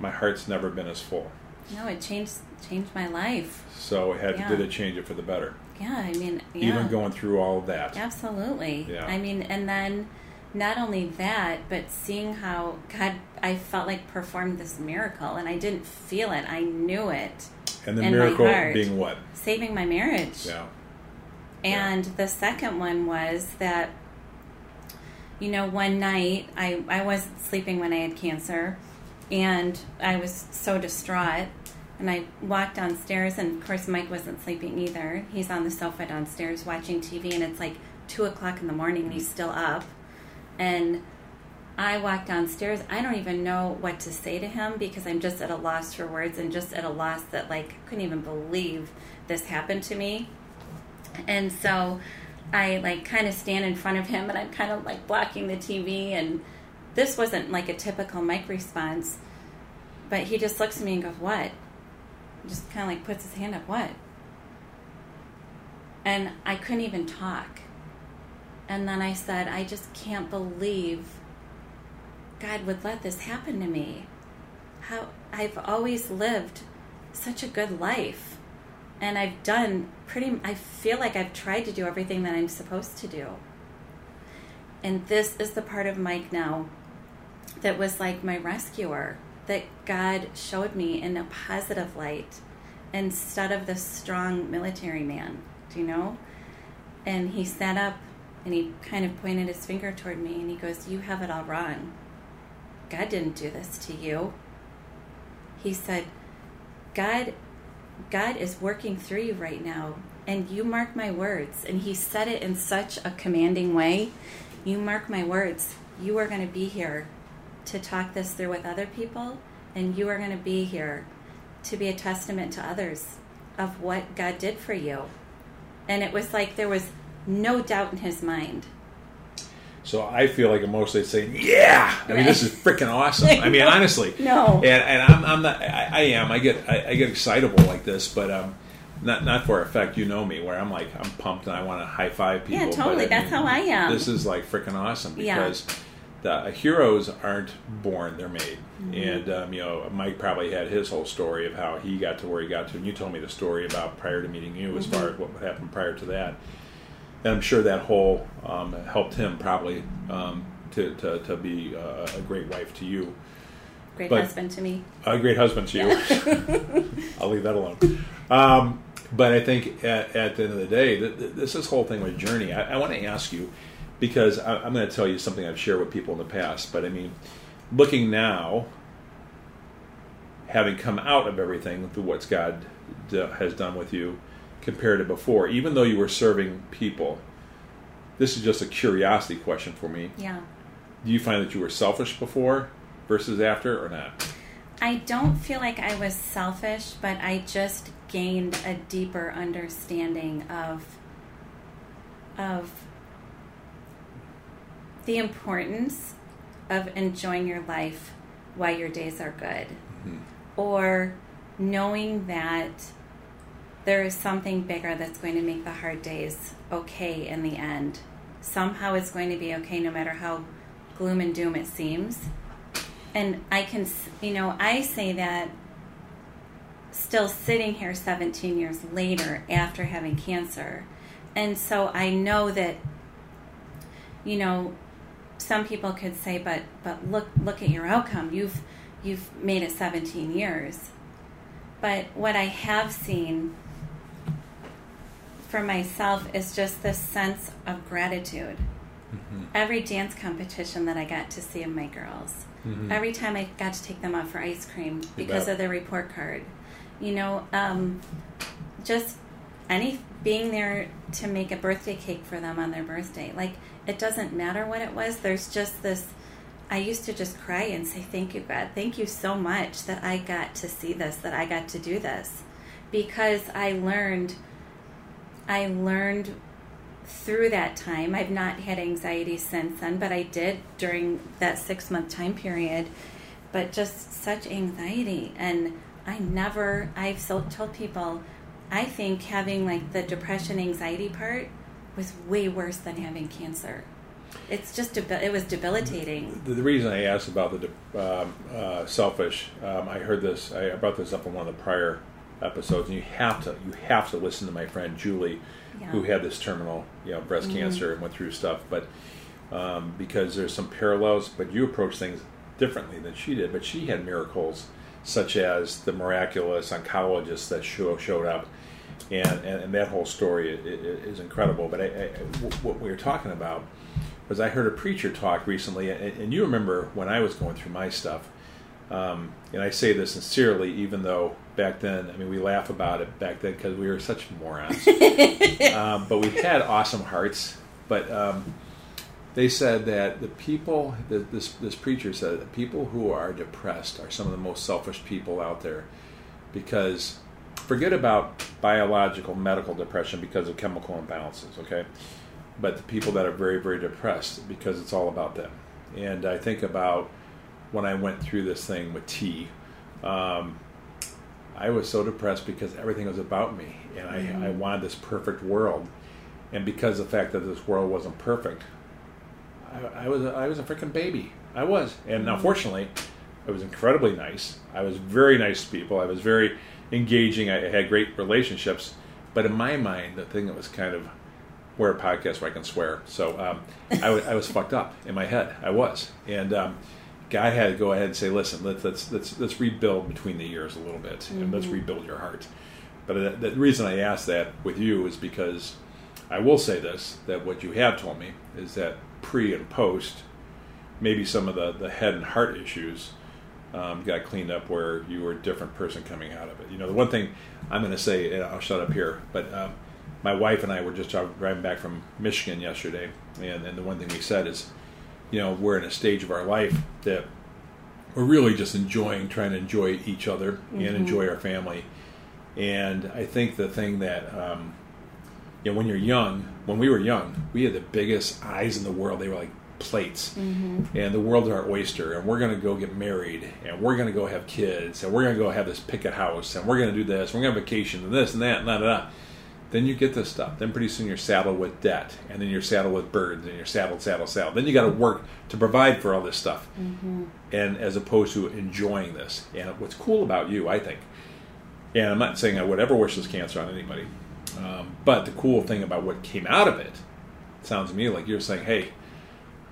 my heart's never been as full. No, it changed changed my life. So it had yeah. did it change it for the better? Yeah, I mean, yeah. even going through all of that. Absolutely. Yeah. I mean, and then not only that, but seeing how God, I felt like performed this miracle, and I didn't feel it. I knew it. And the miracle being what? Saving my marriage. Yeah. And yeah. the second one was that, you know, one night I, I wasn't sleeping when I had cancer and I was so distraught. And I walked downstairs, and of course, Mike wasn't sleeping either. He's on the sofa downstairs watching TV, and it's like two o'clock in the morning, and he's still up. And I walked downstairs. I don't even know what to say to him because I'm just at a loss for words and just at a loss that, like, I couldn't even believe this happened to me. And so I like kind of stand in front of him and I'm kind of like blocking the TV and this wasn't like a typical Mike response, but he just looks at me and goes, "What?" Just kind of like puts his hand up, "What?" and I couldn't even talk. And then I said, I just can't believe God would let this happen to me. How I've always lived such a good life. And I've done pretty I feel like I've tried to do everything that I'm supposed to do. And this is the part of Mike now that was like my rescuer that God showed me in a positive light instead of the strong military man, do you know? And he sat up and he kind of pointed his finger toward me and he goes, You have it all wrong. God didn't do this to you. He said, God God is working through you right now and you mark my words and he said it in such a commanding way. You mark my words. You are going to be here to talk this through with other people and you are going to be here to be a testament to others of what God did for you. And it was like there was no doubt in his mind. So I feel like I'm mostly saying, "Yeah." I mean, this is freaking awesome. I mean, honestly, no. And, and I'm, I'm not. I, I, am. I get. I, I, get excitable like this, but um, not not for effect. You know me, where I'm like, I'm pumped and I want to high five people. Yeah, totally. That's mean, how I am. This is like freaking awesome because yeah. the heroes aren't born; they're made. Mm-hmm. And um, you know, Mike probably had his whole story of how he got to where he got to, and you told me the story about prior to meeting you, as mm-hmm. far as what happened prior to that and I'm sure that whole um, helped him probably um, to, to, to be uh, a great wife to you. Great but, husband to me. A great husband to you. I'll leave that alone. Um, but I think at, at, the end of the day, th- th- this this whole thing with journey. I, I want to ask you because I, I'm going to tell you something I've shared with people in the past. But I mean, looking now, having come out of everything through what God d- has done with you, compared to before, even though you were serving people. This is just a curiosity question for me. Yeah. Do you find that you were selfish before versus after or not? I don't feel like I was selfish, but I just gained a deeper understanding of of the importance of enjoying your life while your days are good. Mm-hmm. Or knowing that there is something bigger that's going to make the hard days okay in the end. Somehow it's going to be okay no matter how gloom and doom it seems. And I can, you know, I say that still sitting here 17 years later after having cancer. And so I know that, you know, some people could say, but but look look at your outcome. You've you've made it 17 years. But what I have seen for myself is just this sense of gratitude. Mm-hmm. Every dance competition that I got to see of my girls, mm-hmm. every time I got to take them out for ice cream because of their report card, you know, um, just any being there to make a birthday cake for them on their birthday. Like it doesn't matter what it was. There's just this. I used to just cry and say, "Thank you, God. Thank you so much that I got to see this. That I got to do this." Because I learned I learned through that time. I've not had anxiety since then, but I did during that six month time period. But just such anxiety. And I never, I've told people, I think having like the depression anxiety part was way worse than having cancer. It's just it was debilitating. The, the reason I asked about the um, uh, selfish, um, I heard this. I brought this up in one of the prior episodes, and you have to you have to listen to my friend Julie, yeah. who had this terminal you know breast mm-hmm. cancer and went through stuff, but um, because there's some parallels, but you approach things differently than she did. But she had miracles such as the miraculous oncologist that show, showed up, and, and, and that whole story is, incredible. But I, I, what we were talking about was I heard a preacher talk recently, and, and you remember when I was going through my stuff um, and I say this sincerely, even though back then, I mean, we laugh about it back then because we were such morons. um, but we had awesome hearts. But um, they said that the people, this, this preacher said, that people who are depressed are some of the most selfish people out there because forget about biological medical depression because of chemical imbalances, okay? But the people that are very, very depressed because it's all about them. And I think about when I went through this thing with T. Um, I was so depressed because everything was about me, and I, mm-hmm. I wanted this perfect world, and because of the fact that this world wasn't perfect, I, I was a, I was a freaking baby. I was, and now mm-hmm. fortunately, I was incredibly nice. I was very nice to people. I was very engaging. I had great relationships, but in my mind, the thing that was kind of we're a podcast where I can swear, so um, I, w- I was fucked up in my head. I was, and um, God had to go ahead and say, "Listen, let's let's let's, let's rebuild between the years a little bit, mm-hmm. and let's mm-hmm. rebuild your heart." But the, the reason I asked that with you is because I will say this: that what you have told me is that pre and post, maybe some of the the head and heart issues um, got cleaned up where you were a different person coming out of it. You know, the one thing I'm going to say, and I'll shut up here, but um, my wife and I were just driving back from Michigan yesterday, and, and the one thing we said is you know we're in a stage of our life that we're really just enjoying trying to enjoy each other mm-hmm. and enjoy our family and i think the thing that um, you know when you're young when we were young we had the biggest eyes in the world they were like plates mm-hmm. and the world's our oyster and we're going to go get married and we're going to go have kids and we're going to go have this picket house and we're going to do this we're going to vacation and this and that and that, and that then you get this stuff. Then pretty soon you're saddled with debt, and then you're saddled with birds, and you're saddled, saddled, saddled. Then you got to work to provide for all this stuff, mm-hmm. and as opposed to enjoying this. And what's cool about you, I think, and I'm not saying I would ever wish this cancer on anybody, um, but the cool thing about what came out of it, it sounds to me like you're saying, hey,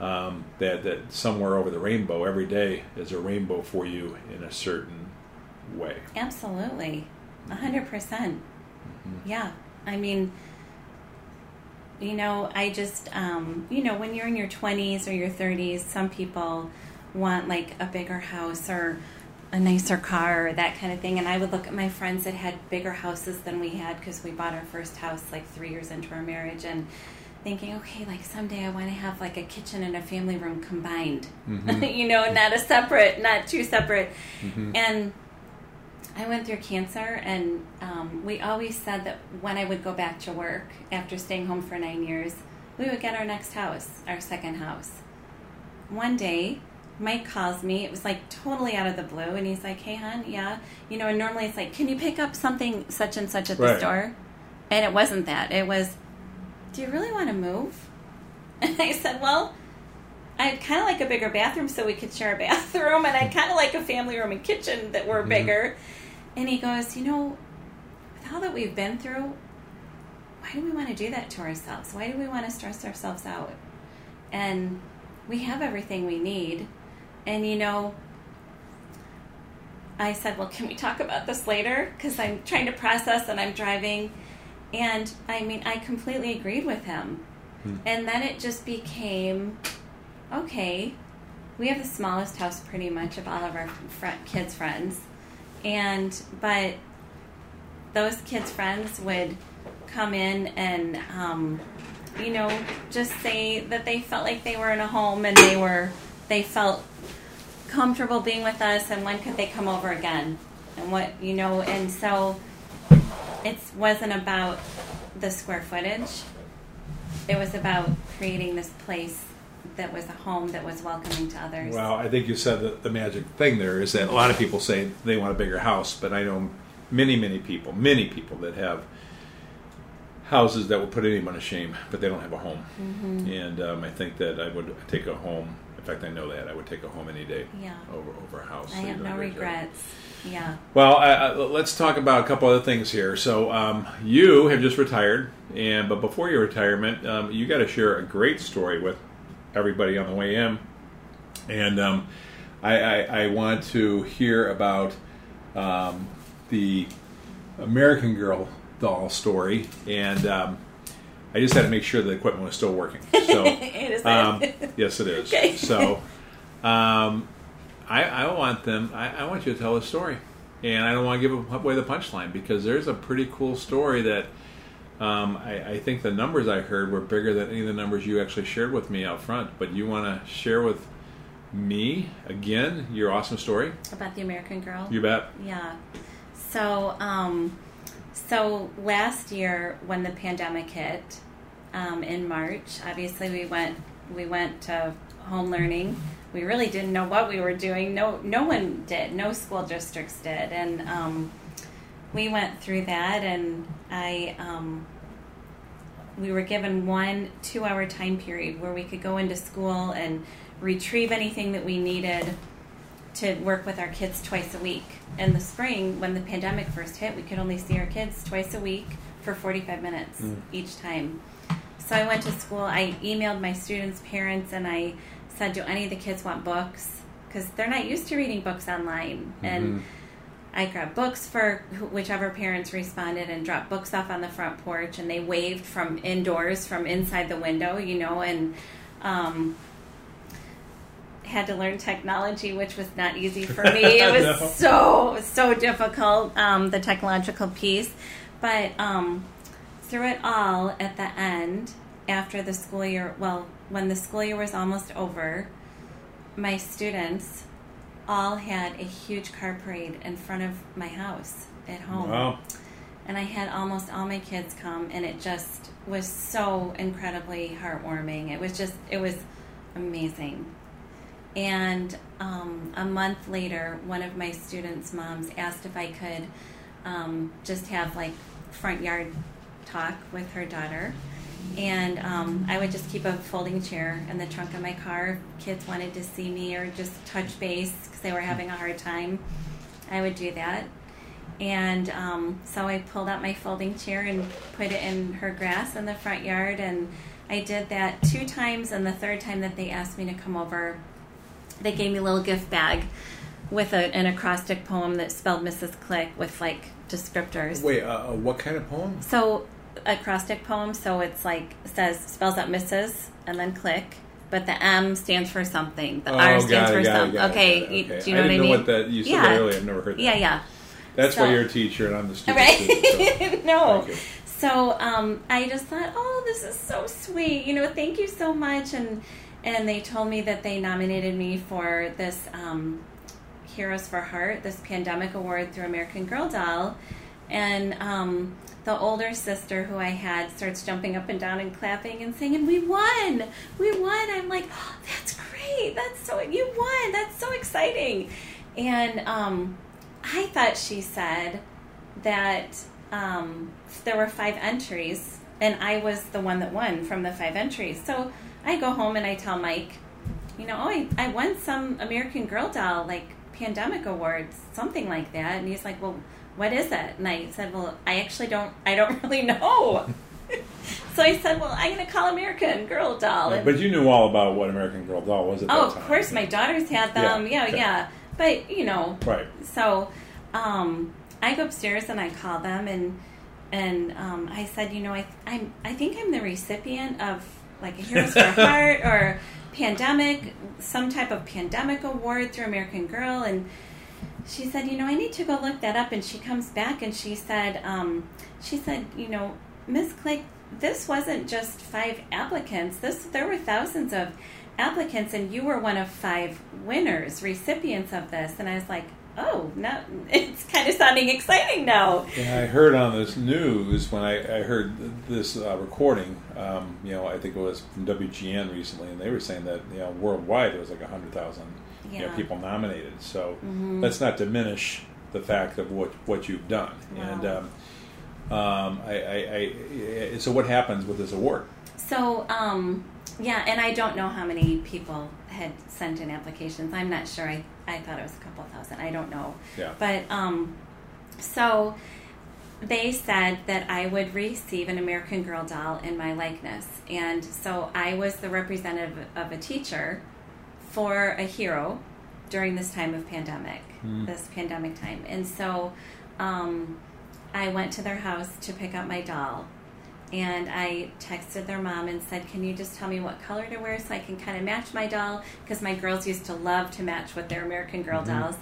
um, that that somewhere over the rainbow, every day is a rainbow for you in a certain way. Absolutely, a hundred percent. Mm-hmm. Yeah. I mean, you know, I just, um, you know, when you're in your 20s or your 30s, some people want like a bigger house or a nicer car or that kind of thing. And I would look at my friends that had bigger houses than we had because we bought our first house like three years into our marriage and thinking, okay, like someday I want to have like a kitchen and a family room combined, mm-hmm. you know, not a separate, not two separate. Mm-hmm. And I went through cancer, and um, we always said that when I would go back to work after staying home for nine years, we would get our next house, our second house. One day, Mike calls me. It was like totally out of the blue, and he's like, "Hey, hon, yeah, you know." And normally it's like, "Can you pick up something such and such at the right. store?" And it wasn't that. It was, "Do you really want to move?" And I said, "Well." I'd kind of like a bigger bathroom so we could share a bathroom, and I'd kind of like a family room and kitchen that were mm-hmm. bigger. And he goes, You know, with all that we've been through, why do we want to do that to ourselves? Why do we want to stress ourselves out? And we have everything we need. And, you know, I said, Well, can we talk about this later? Because I'm trying to process and I'm driving. And I mean, I completely agreed with him. Hmm. And then it just became okay, we have the smallest house pretty much of all of our fr- kids' friends and but those kids' friends would come in and um, you know just say that they felt like they were in a home and they were they felt comfortable being with us and when could they come over again? And what you know and so it wasn't about the square footage. It was about creating this place that was a home that was welcoming to others. Well, I think you said that the magic thing there is that a lot of people say they want a bigger house, but I know many, many people, many people that have houses that will put anyone to shame, but they don't have a home. Mm-hmm. And um, I think that I would take a home. In fact, I know that I would take a home any day yeah. over over a house. I so have no regrets. Yeah. Well, I, I, let's talk about a couple other things here. So, um, you have just retired, and but before your retirement, um, you got to share a great story with everybody on the way in. And um, I, I, I, want to hear about um, the American Girl doll story. And um, I just had to make sure the equipment was still working. So, um, yes, it is. Okay. So um, I, I want them, I, I want you to tell a story. And I don't want to give away the punchline because there's a pretty cool story that um, I, I, think the numbers I heard were bigger than any of the numbers you actually shared with me out front. But you want to share with me again your awesome story about the American Girl. You bet. Yeah. So, um, so last year when the pandemic hit um, in March, obviously we went we went to home learning. We really didn't know what we were doing. No, no one did. No school districts did, and um, we went through that, and I um, we were given one two hour time period where we could go into school and retrieve anything that we needed to work with our kids twice a week. In the spring, when the pandemic first hit, we could only see our kids twice a week for 45 minutes mm. each time. So I went to school, I emailed my students' parents, and I said, Do any of the kids want books? Because they're not used to reading books online. Mm-hmm. And I grabbed books for whichever parents responded and dropped books off on the front porch, and they waved from indoors, from inside the window, you know, and um, had to learn technology, which was not easy for me. It was no. so so difficult, um, the technological piece. But um, through it all, at the end, after the school year, well, when the school year was almost over, my students all had a huge car parade in front of my house at home. Wow. And I had almost all my kids come, and it just was so incredibly heartwarming. It was just, it was amazing. And um, a month later, one of my students' moms asked if I could um, just have like front yard talk with her daughter. And um, I would just keep a folding chair in the trunk of my car. If kids wanted to see me or just touch base because they were having a hard time. I would do that. And um, so I pulled out my folding chair and put it in her grass in the front yard. And I did that two times. And the third time that they asked me to come over, they gave me a little gift bag with a, an acrostic poem that spelled Mrs. Click with like descriptors. Wait, uh, uh, what kind of poem? So acrostic poem. So it's like says spells out Mrs. and then Click. But the M stands for something. The oh, R stands for something. Okay, okay. You, do you know I what I mean? Know what that you said yeah. earlier. I've never heard that. Yeah, yeah. That's so, why you're a teacher and I'm the student. Right? Student, so. no. So um, I just thought, oh, this is so sweet. You know, thank you so much. And and they told me that they nominated me for this um, Heroes for Heart, this pandemic award through American Girl Doll. And um, the older sister who I had starts jumping up and down and clapping and saying, "We won! We won!" I'm like, oh, "That's great! That's so you won! That's so exciting!" And um, I thought she said that um, there were five entries, and I was the one that won from the five entries. So I go home and I tell Mike, you know, oh, I, I won some American Girl doll like pandemic awards, something like that. And he's like, well, what is it? And I said, well, I actually don't, I don't really know. so I said, well, I'm going to call American Girl doll. And, but you knew all about what American Girl doll was at oh, of course, my daughters had them. Yeah, yeah. Okay. yeah. But you know, right. So um, I go upstairs and I call them and and um, I said, you know, I I'm I think I'm the recipient of like a Heroes for Heart or pandemic, some type of pandemic award through American Girl. And she said, you know, I need to go look that up. And she comes back and she said, um, she said, you know, Miss Click, this wasn't just five applicants. This there were thousands of applicants, and you were one of five winners, recipients of this. And I was like, oh, no, it's kind of sounding exciting now. Yeah, I heard on this news when I, I heard this uh, recording. Um, you know, I think it was from WGN recently, and they were saying that you know worldwide there was like hundred thousand. You know, people nominated. So mm-hmm. let's not diminish the fact of what what you've done. Wow. And um, um, I, I, I, so what happens with this award? So um, yeah, and I don't know how many people had sent in applications. I'm not sure. I, I thought it was a couple thousand. I don't know. Yeah. But um, so they said that I would receive an American Girl doll in my likeness. And so I was the representative of a teacher for a hero during this time of pandemic, mm. this pandemic time. And so um, I went to their house to pick up my doll and I texted their mom and said, "Can you just tell me what color to wear so I can kind of match my doll?" Because my girls used to love to match with their American Girl mm-hmm. dolls.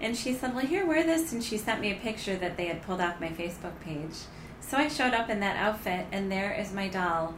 And she said, "Well, here, wear this." And she sent me a picture that they had pulled off my Facebook page. So I showed up in that outfit, and there is my doll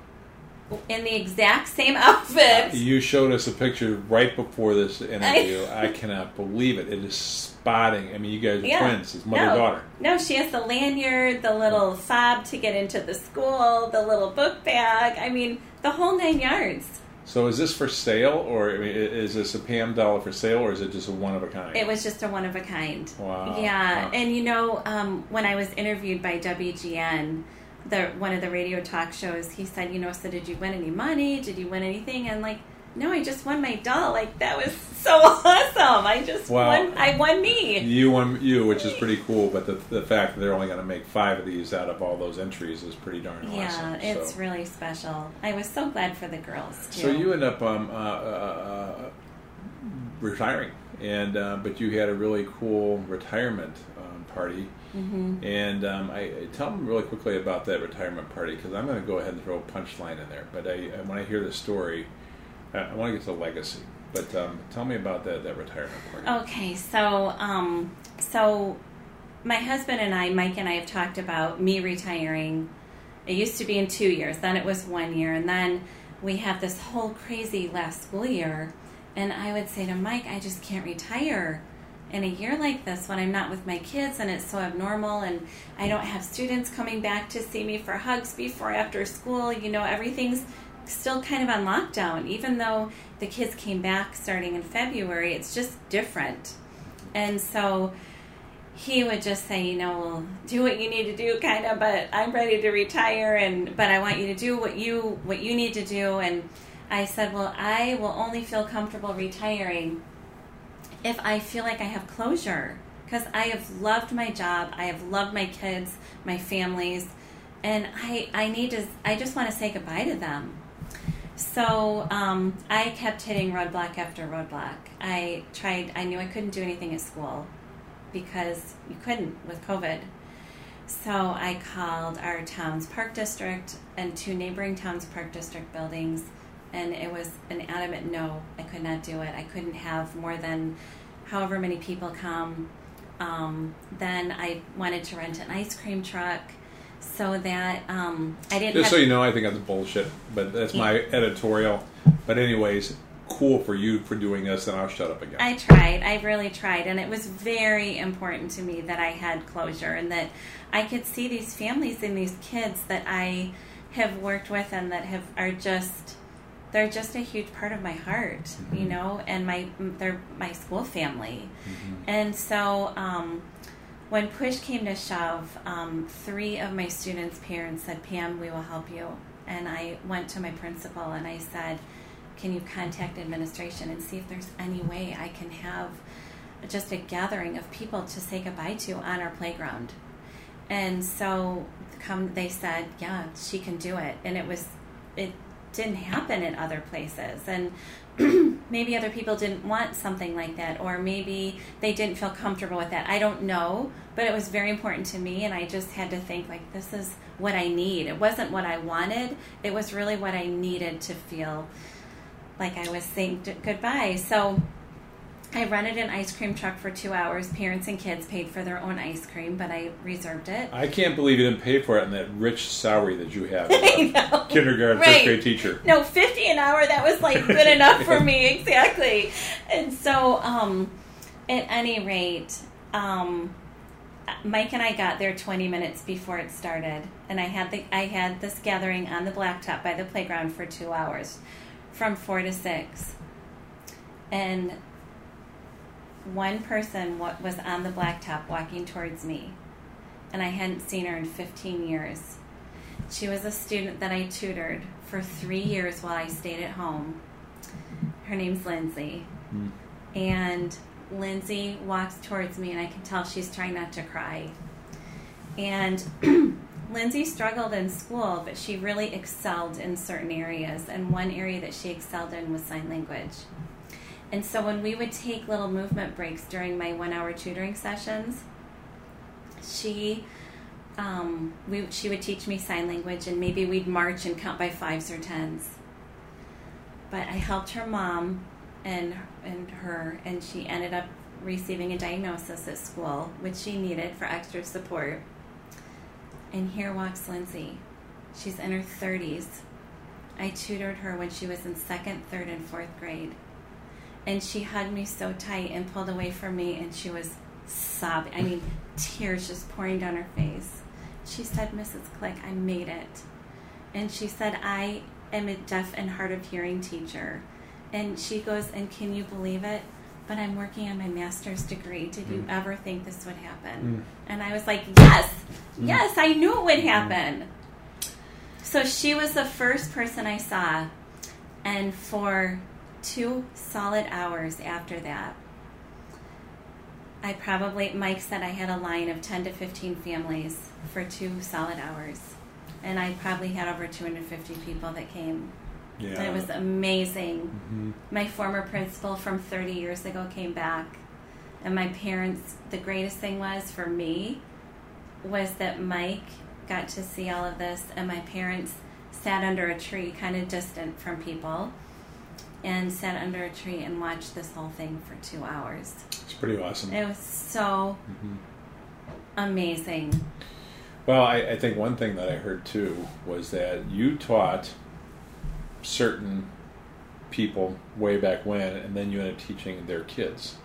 in the exact same outfit. You showed us a picture right before this interview. I, I cannot believe it. It is spotting. I mean, you guys are yeah. twins. It's mother no. daughter. No, she has the lanyard, the little fob to get into the school, the little book bag. I mean, the whole nine yards. So is this for sale, or I mean, is this a Pam dollar for sale, or is it just a one of a kind? It was just a one of a kind. Wow. Yeah, Wow. and you know, um, when I was interviewed by WGN, the one of the radio talk shows, he said, you know, so did you win any money? Did you win anything? And like, no, I just won my doll. Like that was so awesome. I just Wow. won. I won me. You won you, which is pretty cool. But the, the fact that they're only going to make five of these out of all those entries is pretty darn awesome. Yeah, it's so. really special. I was so glad for the girls too. So you end up um, uh, uh, uh, retiring, and uh, but you had a really cool retirement party. Mm-hmm. And um, I tell them really quickly about that retirement party because I'm going to go ahead and throw a punchline in there. But I, when I hear the story, I, I want to get to the legacy. But um, tell me about that that retirement party. Okay, so um, so my husband and I, Mike and I, have talked about me retiring. It used to be in two years, then it was one year, and then we have this whole crazy last school year. And I would say to Mike, I just can't retire in a year like this when I'm not with my kids and it's so abnormal and I don't have students coming back to see me for hugs before after school. You know, everything's still kind of on lockdown. Even though the kids came back starting in February, it's just different. And so he would just say, you know, well, do what you need to do, kind of. But I'm ready to retire, and but I want you to do what you what you need to do. And I said, well, I will only feel comfortable retiring if I feel like I have closure because I have loved my job, I have loved my kids, my families, and I I need to I just want to say goodbye to them. So um, I kept hitting roadblock after roadblock. I tried. I knew I couldn't do anything at school because you couldn't with COVID. So I called our town's park district and two neighboring towns' park district buildings, and it was an adamant no. I could not do it. I couldn't have more than however many people come. Um, then I wanted to rent an ice cream truck so that um, I didn't. Just so you know, I think that's bullshit, but that's my editorial. But anyways, cool for you for doing this, and I'll shut up again. I tried. I really tried. And it was very important to me that I had closure and that I could see these families and these kids that I have worked with and that have are just they're just a huge part of my heart, you know, and my they're my school family. And so um, when push came to shove, um, three of my students' parents said, Pam, we will help you. And I went to my principal and I said, Can you contact administration and see if there's any way I can have just a gathering of people to say goodbye to on our playground? And so come they said, Yeah, she can do it. And it was it didn't happen at other places. And maybe other people didn't want something like that or maybe they didn't feel comfortable with that. I don't know but it was very important to me and i just had to think like this is what i need. It wasn't what i wanted. It was really what i needed to feel like i was saying goodbye. So I rented an ice cream truck for two hours. Parents and kids paid for their own ice cream, but I reserved it. I can't believe you didn't pay for it in that rich salary that you have I kindergarten, Right. first grade teacher. No, fifty an hour. That was like good enough for me, exactly. And so, um, at any rate, um, Mike and I got there twenty minutes before it started, and I had the I had this gathering on the blacktop by the playground for two hours, from four to six, and one person wa- was on the blacktop walking towards me, and I hadn't seen her in fifteen years. She was a student that I tutored for three years while I stayed at home. Her name's Lindsay. Hmm. And Lindsay walks towards me, and I can tell she's trying not to cry. And Lindsay struggled in school, but she really excelled in certain areas. And one area that she excelled in was sign language. And so when we would take little movement breaks during my one hour tutoring sessions, she um, we, she would teach me sign language and maybe we'd march and count by fives or tens. But I helped her mom and and her and she ended up receiving a diagnosis at school, which she needed for extra support. And here walks Lindsay. She's in her 30s. I tutored her when she was in second, third, and fourth grade. And she hugged me so tight and pulled away from me, and she was sobbing. I mean, tears just pouring down her face. She said, Mrs. Click, I made it. And she said, I am a deaf and hard of hearing teacher. And she goes, And can you believe it? But I'm working on my master's degree. Did you Mm. ever think this would happen? Mm. And I was like, Yes, Mm. yes, I knew it would happen. So she was the first person I saw. And for two solid hours after that, I probably, Mike said I had a line of 10 to 15 families for two solid hours. And I probably had over 250 people that came. Yeah. It was amazing. Mhm. My former principal from 30 years ago came back. And my parents, the greatest thing was for me was that Mike got to see all of this, and my parents sat under a tree, kind of distant from people, and sat under a tree and watched this whole thing for two hours. It's pretty awesome. It was so Mhm. amazing. Well, I, I think one thing that I heard too was that you taught certain people way back when, and then you ended up teaching their kids.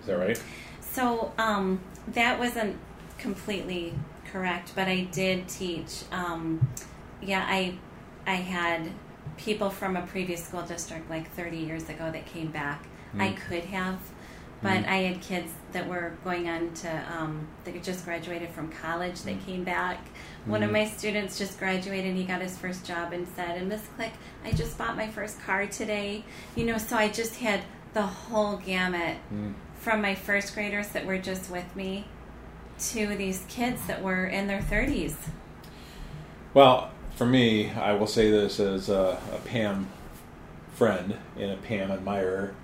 Is that right? So um, that wasn't completely correct, but I did teach. Um, yeah, I I had people from a previous school district like 30 years ago that came back. I Mm. could have, but Mm. I had kids that were going on to um, that just graduated from college that came back. One of Mm. my students just graduated. and He got his first job and said, "And Miss Click, I just bought my first car today." You know, so I just had the whole gamut Mm. from my first graders that were just with me to these kids that were in their 30s. Well, for me, I will say this as a, a Pam friend and a Pam admirer,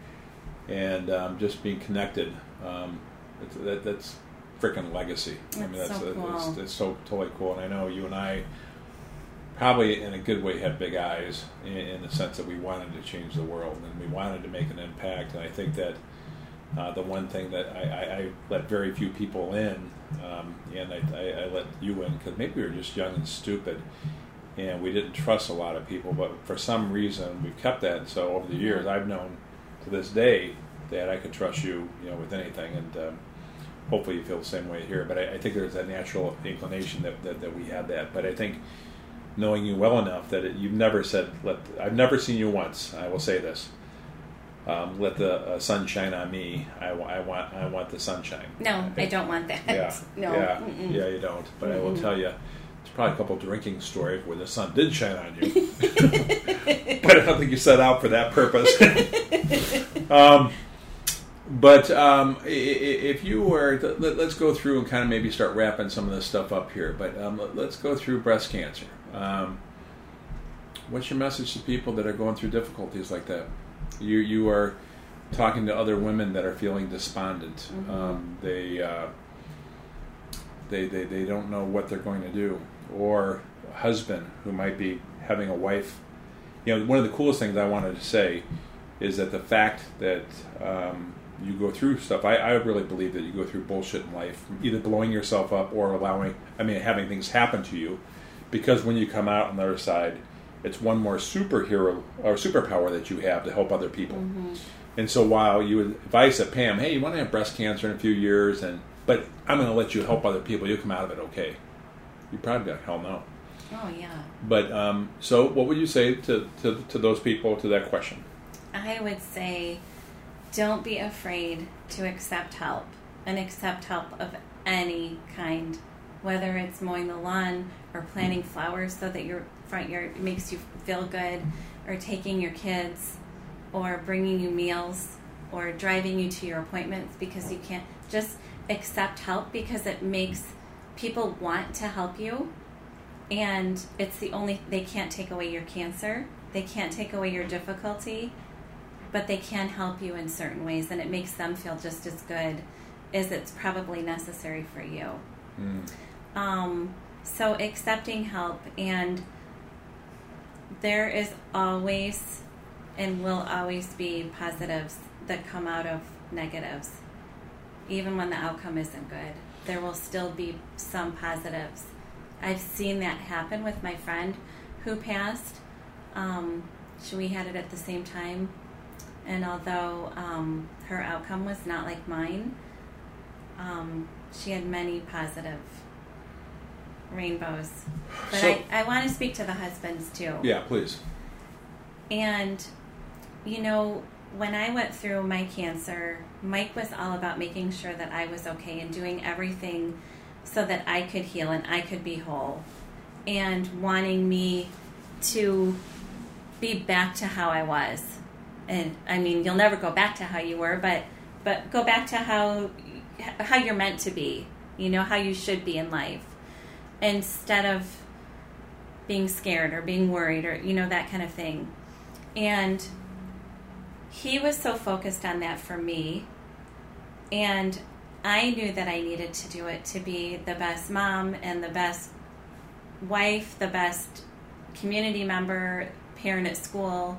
and um, just being connected. Um, it's, that, that's freaking legacy. I mean, That's that's so it's, cool. it's so totally cool. And I know you and I probably, in a good way, had big eyes in, in the sense that we wanted to change the world and we wanted to make an impact. And I think that uh, the one thing that I, I, I let very few people in, um, and I, I, I let you in because maybe we were just young and stupid, and we didn't trust a lot of people. But for some reason, we've kept that. So over the years, I've known to this day that I could trust you, you know, with anything, and um, hopefully you feel the same way here. But I, I think there's that natural inclination that, that, that we have that. But I think knowing you well enough that it, you've never said, "Let." I've never seen you once. I will say this. Um, let the uh, sun shine on me. I, I want. I want the sunshine. No, I don't want that. Yeah. no. Yeah. Mm-mm. Yeah. You don't. But I will tell you, there's probably a couple drinking stories where the sun did shine on you. but I don't think you set out for that purpose. um, but um, if you were, let, us go through and kind of maybe start wrapping some of this stuff up here. But um, let- let's go through breast cancer. Um, what's your message to people that are going through difficulties like that? You you are talking to other women that are feeling despondent. Mhm. Um, they, uh, they they they don't know what they're going to do, or a husband who might be having a wife. You know, one of the coolest things I wanted to say is that the fact that um, you go through stuff, I, I really believe that you go through bullshit in life, either blowing yourself up or allowing, I mean, having things happen to you, because when you come out on the other side, it's one more superhero or superpower that you have to help other people. Mm-hmm. And so while you would advise a Pam, hey, you want to have breast cancer in a few years, and but I'm going to let you help other people, you'll come out of it okay. You probably got hell no. Oh, yeah. But um, so, what would you say to, to, to those people to that question? I would say don't be afraid to accept help and accept help of any kind, whether it's mowing the lawn or planting flowers so that your front yard makes you feel good, or taking your kids, or bringing you meals, or driving you to your appointments because you can't. Just accept help because it makes people want to help you and it's the only they can't take away your cancer they can't take away your difficulty but they can help you in certain ways and it makes them feel just as good as it's probably necessary for you Mm. um, so accepting help and there is always and will always be positives that come out of negatives even when the outcome isn't good there will still be some positives i've seen that happen with my friend who passed um, she, we had it at the same time and although um, her outcome was not like mine um, she had many positive rainbows. But So- I, I want to speak to the husbands too. Yeah, please. And, you know, when I went through my cancer, Mike was all about making sure that I was okay and doing everything so that I could heal and I could be whole. And wanting me to be back to how I was. And I mean, you'll never go back to how you were, but but go back to how how you're meant to be. You know how you should be in life instead of being scared or being worried or you know that kind of thing. And he was so focused on that for me. And I knew that I needed to do it to be the best mom and the best wife, the best community member, parent at school,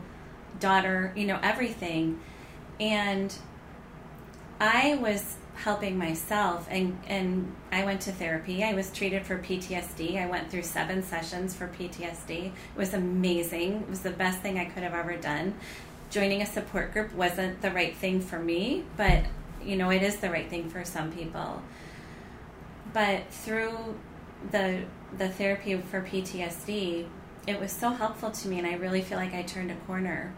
daughter, you know, everything. And I was helping myself and and I went to therapy. I was treated for PTSD. I went through 7 sessions for PTSD. It was amazing. It was the best thing I could have ever done joining a support group wasn't the right thing for me, but you know, it is the right thing for some people. But through the the therapy for PTSD, it was so helpful to me and I really feel like I turned a corner.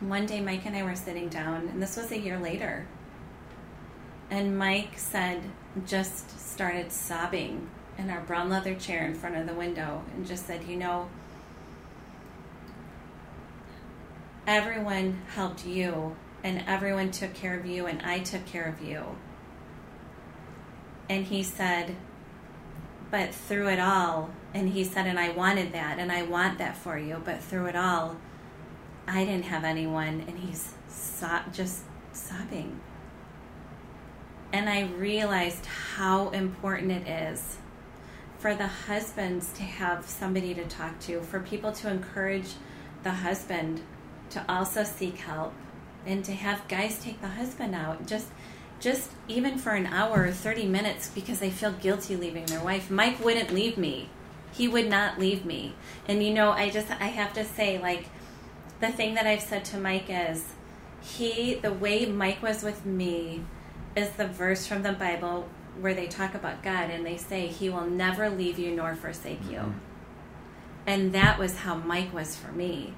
One day Mike and I were sitting down and this was a year later. And Mike said just started sobbing in our brown leather chair in front of the window and just said, "You know, everyone helped you and everyone took care of you and I took care of you. And he said, but through it all, and he said, and I wanted that, and I want that for you, but through it all, I didn't have anyone. And he's so- just sobbing. And I realized how important it is for the husbands to have somebody to talk to, for people to encourage the husband to also seek help and to have guys take the husband out just just even for an hour or 30 minutes because they feel guilty leaving their wife. Mike wouldn't leave me. He would not leave me. And you know i just i have to say like the thing that i've said to mike is he the way mike was with me is the verse from the bible where they talk about god and they say he will never leave you nor forsake you. Mm-hmm. and that was how mike was for me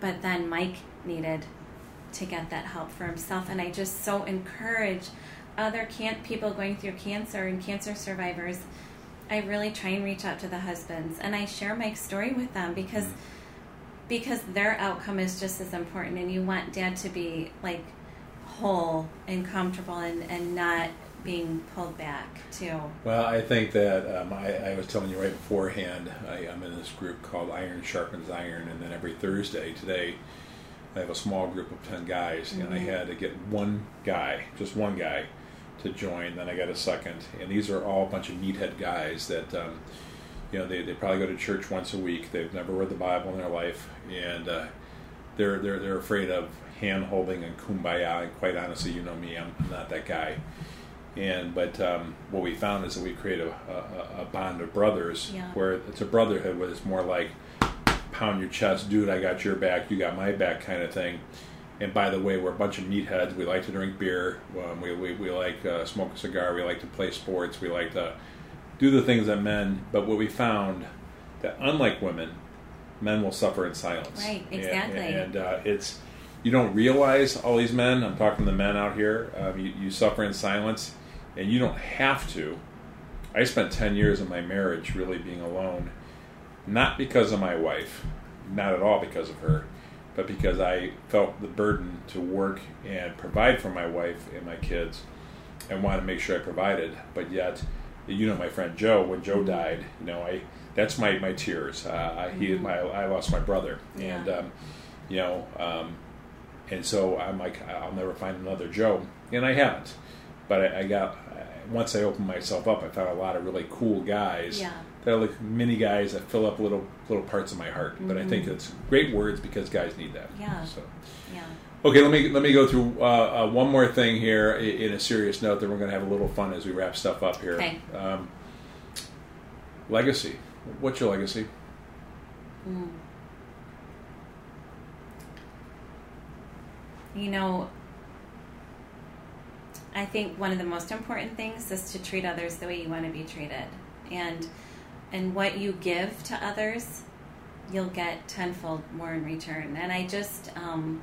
but then Mike needed to get that help for himself. And I just so encourage other can- people going through cancer and cancer survivors. I really try and reach out to the husbands and I share my story with them because mm-hmm. because their outcome is just as important and you want dad to be like whole and comfortable and, and not being pulled back too. Well, I think that um, I, I, was telling you right beforehand. I, am in this group called Iron Sharpens Iron, and then every Thursday today, I have a small group of ten guys, mm-hmm. and I mm-hmm. had to get one guy, just one guy, to join. Then I got a second, and these are all a bunch of meathead guys that. Um, you know, they, they probably go to church once a week. They've never read the Bible in their life, and uh, they're they're they're afraid of hand holding and kumbaya. And quite honestly, you know me, I'm not that guy. And but um, what we found is that we create a, a, a bond of brothers yeah. where it's a brotherhood, where it's more like pound your chest, dude, I got your back, you got my back, kind of thing. And by the way, we're a bunch of meatheads. We like to drink beer. Um, we, we, we like uh, smoke a cigar. We like to play sports. We like to do the things that men. But what we found that unlike women, men will suffer in silence. Right. Exactly. And, and uh, it's you don't realize all these men. I'm talking to the men out here. Uh, you, you suffer in silence and you don't have to. I spent 10 years of my marriage really being alone, not because of my wife, not at all because of her, but because I felt the burden to work and provide for my wife and my kids and wanted to make sure I provided. But yet, you know, my friend Joe, when Joe died, you know, I that's my, my tears. Uh, he, mm-hmm. my, I lost my brother, and um, you know, um, and so I'm like, I'll never find another Joe, and I haven't but I, I got once I opened myself up, I found a lot of really cool guys yeah. that are like mini guys that fill up little little parts of my heart. Mm-hmm. But I think mm-hmm. it's great words because guys need that. Yeah. So. Yeah. Okay, let me let me go through uh, uh, one more thing here in a serious note. Then we're going to have a little fun as we wrap stuff up here. Okay. Um, legacy. What's your legacy? Mm. You know, I think one of the most important things is to treat others the way you want to be treated. And and what you give to others, you'll get tenfold more in return. And I just, um,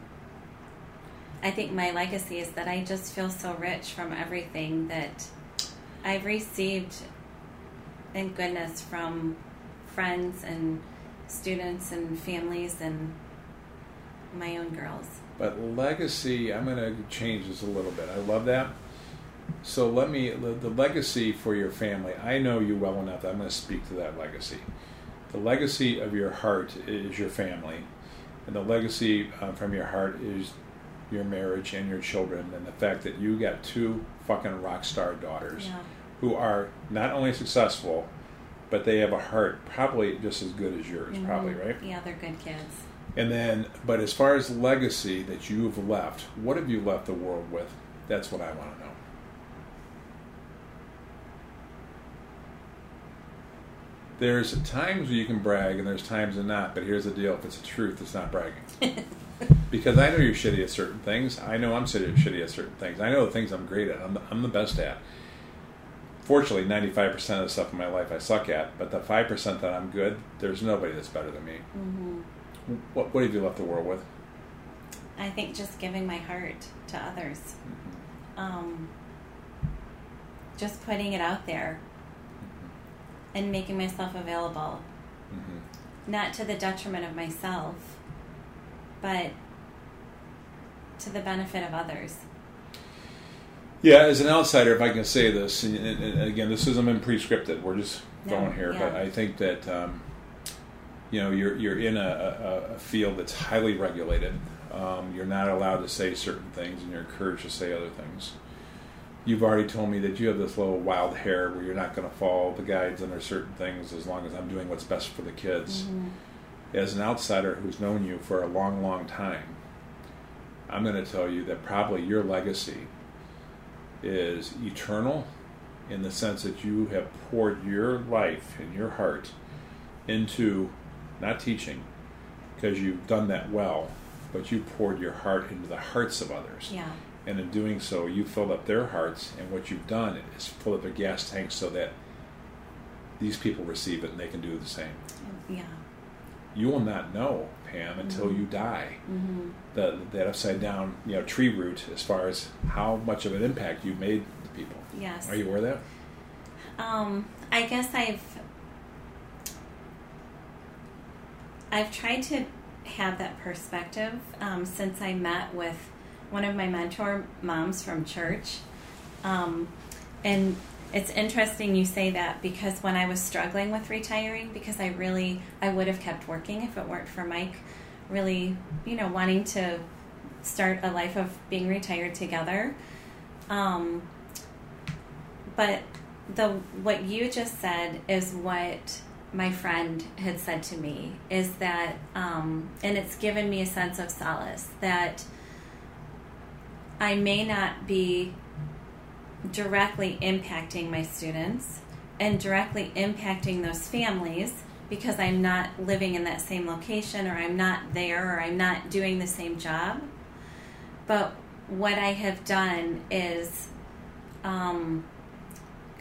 I think my legacy is that I just feel so rich from everything that I've received in goodness from friends and students and families and my own girls. But legacy, I'm going to change this a little bit. I love that. So let me, the legacy for your family, I know you well enough that I'm going to speak to that legacy. The legacy of your heart is your family, and the legacy uh, from your heart is your marriage and your children, and the fact that you got two fucking rock star daughters Yeah. who are not only successful, but they have a heart probably just as good as yours, probably, Mhm. right? Yeah, they're good kids. And then, but as far as legacy that you've left, what have you left the world with? That's what I want to know. There's times where you can brag, and there's times and not. But here's the deal: if it's the truth, it's not bragging. because I know you're shitty at certain things. I know I'm shitty at certain things. I know the things I'm great at. I'm the, I'm the best at. Fortunately, 95% of the stuff in my life I suck at. But the 5% that I'm good, there's nobody that's better than me. hmm What, what have you left the world with? I think just giving my heart to others, um, just putting it out there, and making myself available, Mm-hmm. not to the detriment of myself, but to the benefit of others. Yeah, as an outsider, if I can say this, and, again, this isn't been pre-scripted. We're just No, going here, but. I think that um, you know you're you're in a, a, a field that's highly regulated. Um, you're not allowed to say certain things, and you're encouraged to say other things. You've already told me that you have this little wild hair where you're not going to follow the guides under certain things as long as I'm doing what's best for the kids. Mhm. As an outsider who's known you for a long, long time, I'm going to tell you that probably your legacy is eternal in the sense that you have poured your life and your heart into not teaching because you've done that well, but you poured your heart into the hearts of others. Yeah. And in doing so, you filled up their hearts, and what you've done is fill up their gas tanks so that these people receive it and they can do the same. Yeah. You will not know, Pam, until Mhm. you die hmm the, that upside down, you know, tree root as far as how much of an impact you've made to people. Yes. Are you aware of that? Um, I guess I've I've tried to have that perspective um, since I met with one of my mentor moms from church, um, and it's interesting you say that because when I was struggling with retiring, because I really I would have kept working if it weren't for Mike, really you know wanting to start a life of being retired together. Um, but the what you just said is what my friend had said to me is that um, and it's given me a sense of solace that i may not be directly impacting my students and directly impacting those families because i'm not living in that same location or i'm not there or i'm not doing the same job. But what i have done is um,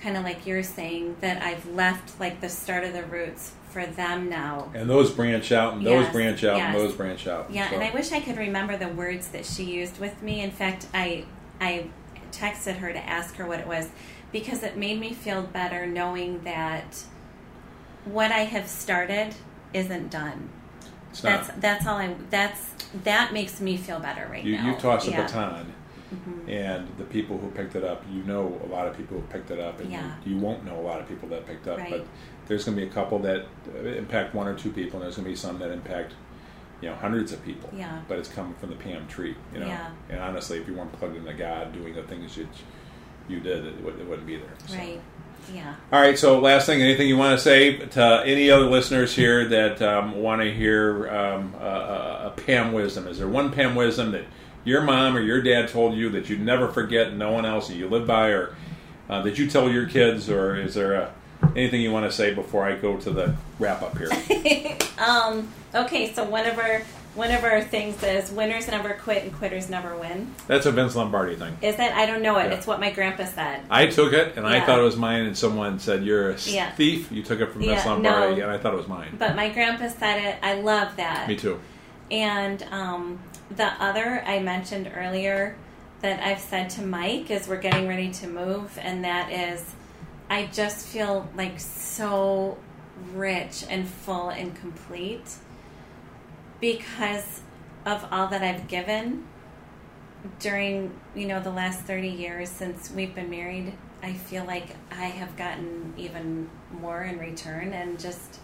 kind of like you're saying that I've left like the start of the roots for them now. And those branch out, and those Yes, branch out, and those branch out. Yeah, So- and I wish I could remember the words that she used with me. In fact, I I texted her to ask her what it was because it made me feel better knowing that what I have started isn't done. it's not. That's that's all I that's that makes me feel better right you, now. you toss a Yeah. baton, Mhm. and the people who picked it up, you know a lot of people who picked it up, and Yeah. you, you won't know a lot of people that picked up. Right. But there's going to be a couple that uh, impact one or two people, and there's going to be some that impact, you know, hundreds of people. Yeah. But it's coming from the PM tree, you know. Yeah. And honestly, if you weren't plugged into God, doing the things you you did, it, would, it wouldn't be there. So. Right. Yeah. All right. So, last thing, anything you want to say to any other listeners here that um, want to hear um, a, a, a Pam wisdom? Is there one Pam wisdom that your mom or your dad told you that you never forget, no one else, that you live by, or uh, that you tell your kids, or is there a, anything you want to say before I go to the wrap up here? um, okay, so one of our one of our things is winners never quit and quitters never win. That's a Vince Lombardi thing. Is that? I don't know it. Yeah. It's what my grandpa said. I took it and I thought it was mine, and someone said, You're a Yeah. thief. You took it from Vince Lombardi, no. and I thought it was mine. But my grandpa said it. I love that. Me too. And um, the other I mentioned earlier that I've said to Mike as we're getting ready to move, and that is, I just feel like so rich and full and complete because of all that I've given during you know the last 30 years since we've been married. I feel like i have gotten even more in return and just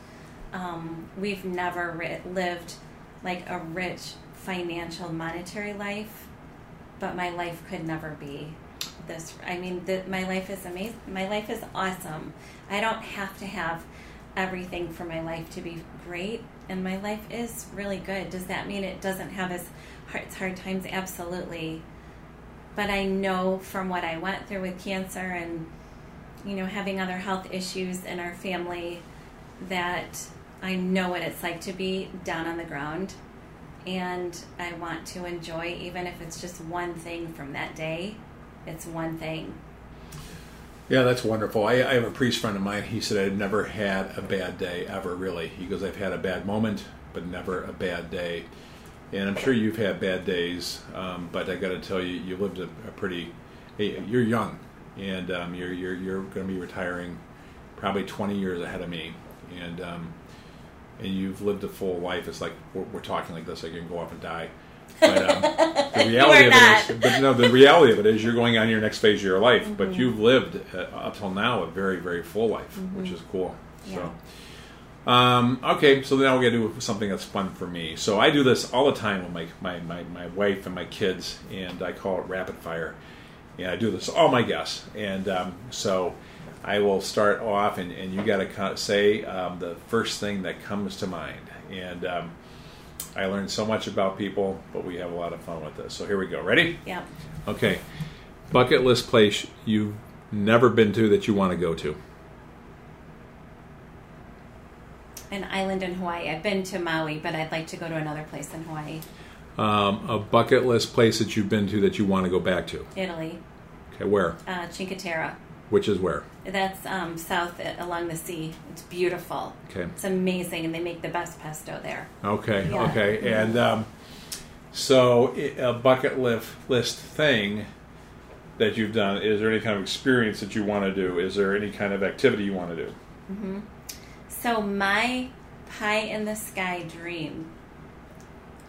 um, we've never ri- lived like a rich financial monetary life but my life could never be this i mean the, my life is amazing my life is awesome. I don't have to have everything for my life to be great and my life is really good. Does that mean it doesn't have as hard, its hard times? Absolutely. But i know from what i went through with cancer and you know having other health issues in our family that i know what it's like to be down on the ground and i want to enjoy even if it's just one thing from that day it's one thing Yeah, that's wonderful. I, I have a priest friend of mine. He said I've never had a bad day ever, really. He goes, I've had a bad moment, but never a bad day. And I'm sure you've had bad days, um, but I got to tell you, you lived a, a pretty. Hey, you're young, and um, you're you're you're going to be retiring probably 20 years ahead of me, and um, and you've lived a full life. It's like we're, we're talking like this, I can go off and die. But um, the reality of it is, but no, the reality of it is, you're going on your next phase of your life. Mm-hmm. But you've lived uh, up till now a very, very full life, which is cool. Yeah. So, um, okay, so now we're gonna do something that's fun for me. So I do this all the time with my, my, my, my wife and my kids, and I call it rapid fire. And I do this all my guests, and um, so I will start off, and, and you got to say um, the first thing that comes to mind. And um, I learned so much about people, but we have a lot of fun with this. So here we go. Ready? yep Okay. Bucket list place you've never been to that you want to go to. an island in hawaii i've been to maui but i'd like to go to another place in hawaii Um, a bucket list place that you've been to that you want to go back to. italy Okay, where? uh, cinque terre Which is where? That's um, south uh, along the sea. It's beautiful. Okay. It's amazing, and they make the best pesto there. Okay, Yeah. okay. And um, so, a bucket list, list thing that you've done, is there any kind of experience that you want to do? Is there any kind of activity you want to do? So my pie in the sky dream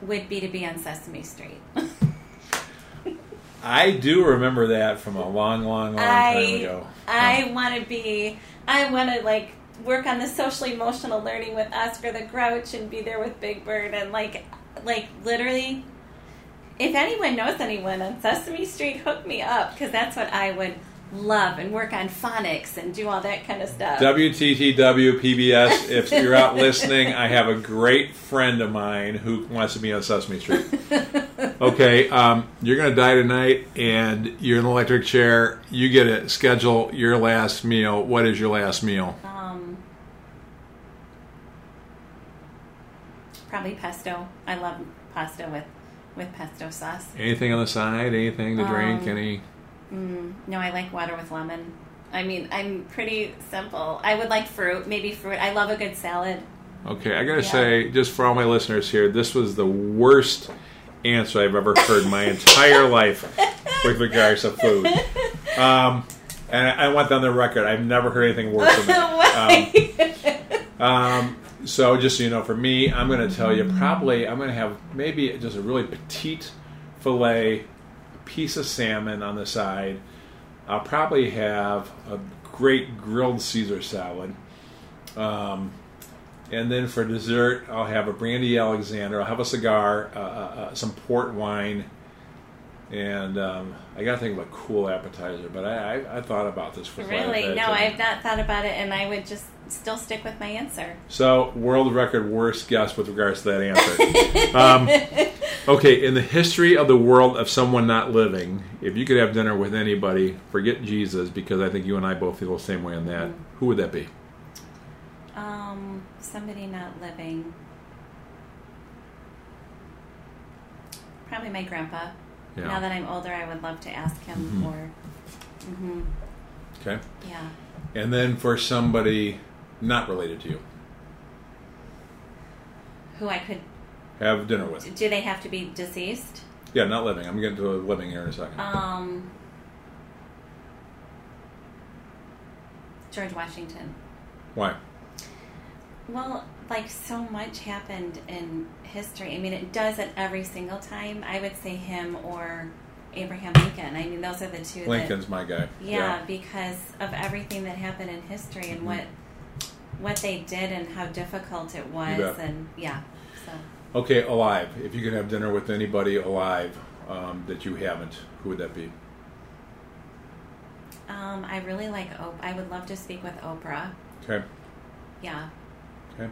would be to be on Sesame Street. I do remember that from a long, long, long time ago. I want to be. I want to like work on the social emotional learning with Oscar the Grouch and be there with Big Bird and like like literally. If anyone knows anyone on Sesame Street, hook me up because that's what I would love and work on phonics and do all that kind of stuff. WTTW PBS, if you're out listening, I have a great friend of mine who wants to be on Sesame Street. Okay, um, you're going to die tonight and you're in an electric chair. You get to schedule your last meal. What is your last meal? Um, probably pesto. I love pasta with with pesto sauce. Anything on the side? Anything to drink? Um, Any? Mm, no, I like water with lemon. I mean, I'm pretty simple. I would like fruit, maybe fruit. I love a good salad. Okay, I got to Yeah. say, just for all my listeners here, this was the worst answer I've ever heard in my entire life with regards to food. Um, and I I want that on the record. I've never heard anything worse than that. Um, um, so, just so you know, for me, I'm to tell you probably I'm to have maybe just a really petite fillet, a piece of salmon on the side. I'll probably have a great grilled Caesar salad. Um, and then for dessert, I'll have a brandy Alexander. I'll have a cigar, uh, uh, uh, some port wine, and um, I got to think of a cool appetizer. But I, I, I thought about this for really? bit. No, I've not thought about it, and I would just still stick with my answer. So, world record worst guess with regards to that answer. um, okay, in the history of the world of someone not living, if you could have dinner with anybody, forget Jesus, because I think you and I both feel the same way on that. Who would that be? Um, somebody not living. probably my grandpa. Yeah. Now that I'm older, I would love to ask him Mhm. more. hmm Okay. Yeah. And then for somebody not related to you, Who I could. Have dinner with. Do they have to be deceased? Yeah, not living. I'm getting to a living here in a second. Um. George Washington. Why? Well, like so much happened in history. I mean, it does it every single time. I would say him or Abraham Lincoln. I mean, those are the two. Lincoln's my guy. That, yeah, because of everything that happened in history and Mhm. what what they did and how difficult it was, and yeah. So Okay, alive. If you could have dinner with anybody alive um, that you haven't, who would that be? um, I really like Oprah. I would love to speak with Oprah. Okay. Yeah. Okay.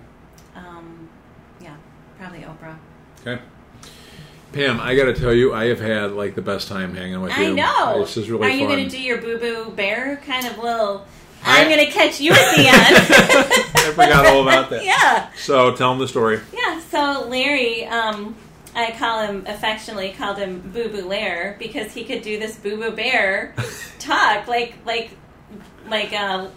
Um, yeah, probably Oprah. Okay. Pam, I got to tell you, I have had like the best time hanging with you. I know. This is really Are fun. you going to do your boo boo bear kind of little? I'm going to catch you at the end. I forgot all about that. yeah, So tell him the story. yeah. So Larry, um, I call him affectionately called him Boo Boo Lair because he could do this Boo Boo Bear talk like like like uh,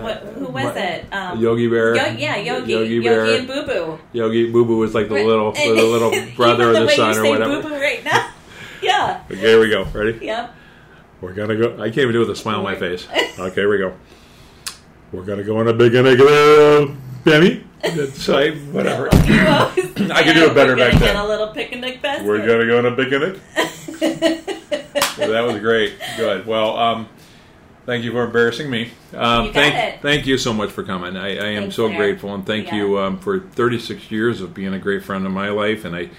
what who was What- it? Um, Yogi Bear. Yo- yeah, Yogi, Yogi Yogi, Bear. and Boo Boo. Yogi Boo Boo was like the little, the little brother or the way son you or say whatever. Boo Boo right now. yeah. Okay, here we go. Ready? Yep. We're gonna go. I can't even do it with a smile on my face. Okay, here we go. We're gonna go on a big and a little Benny. Say whatever. I could do it better We're gonna back get then. a little picnic basket. We're gonna go on a picnic. well, that was great. Good. Well, um, thank you for embarrassing me. Um, You got thank, it. thank you so much for coming. I, I am Thanks, so Claire. grateful, and thank Yeah. you um, for 36 years of being a great friend in my life. And I,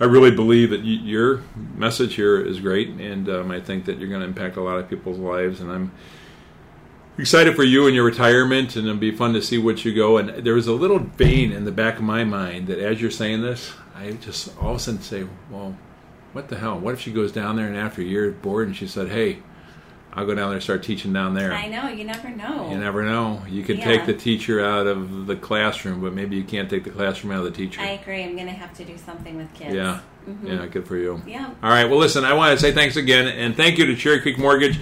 I really believe that your message here is great, and um, I think that you're going to impact a lot of people's lives. And I'm excited for you and your retirement, and it'll be fun to see what you go. And there was a little vein in the back of my mind that as you're saying this, I just all of a sudden say, well, what the hell? What if she goes down there and after a year is bored and she said, hey, I'll go down there and start teaching down there. I know. You never know. You never know. You can Yeah. take the teacher out of the classroom, but maybe you can't take the classroom out of the teacher. I agree. I'm going to have to do something with kids. yeah. Mhm. Yeah, good for you. Yeah. All right. Well, listen, I want to say thanks again, and thank you to Cherry Creek Mortgage.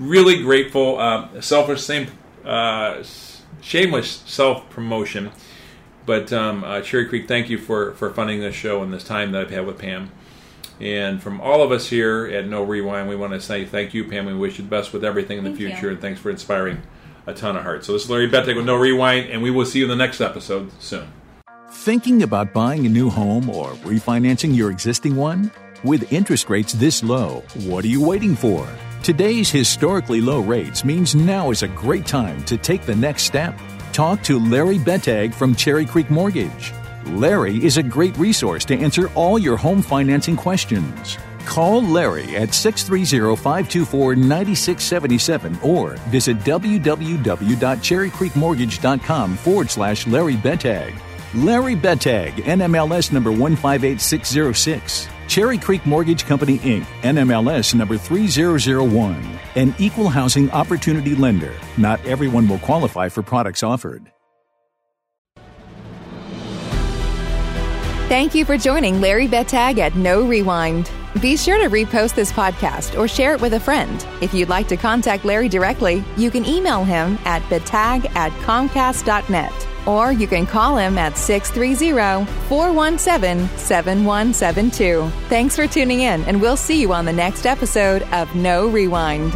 Really grateful. Uh, selfish, same, uh, shameless self promotion. But um, uh, Cherry Creek, thank you for for funding this show and this time that I've had with Pam. And from all of us here at No Rewind, we want to say thank you, Pam. We wish you the best with everything in the Thank you. future, and thanks for inspiring a ton of hearts. So this is Larry Bettag with No Rewind, and we will see you in the next episode soon. Thinking about buying a new home or refinancing your existing one? With interest rates this low, what are you waiting for? Today's historically low rates means now is a great time to take the next step. Talk to Larry Bettag from Cherry Creek Mortgage. Larry is a great resource to answer all your home financing questions. Call Larry at 630-524-9677 or visit www.cherrycreekmortgage.com forward slash Larry Bettag. Larry Bettag, NMLS number 158606. Cherry Creek Mortgage Company, Inc., NMLS number 3001. An equal housing opportunity lender. Not everyone will qualify for products offered. Thank you for joining Larry Bettag at No Rewind. Be sure to repost this podcast or share it with a friend. If you'd like to contact Larry directly, you can email him at bettag at comcast.net or you can call him at 630 417 7172. Thanks for tuning in, and we'll see you on the next episode of No Rewind.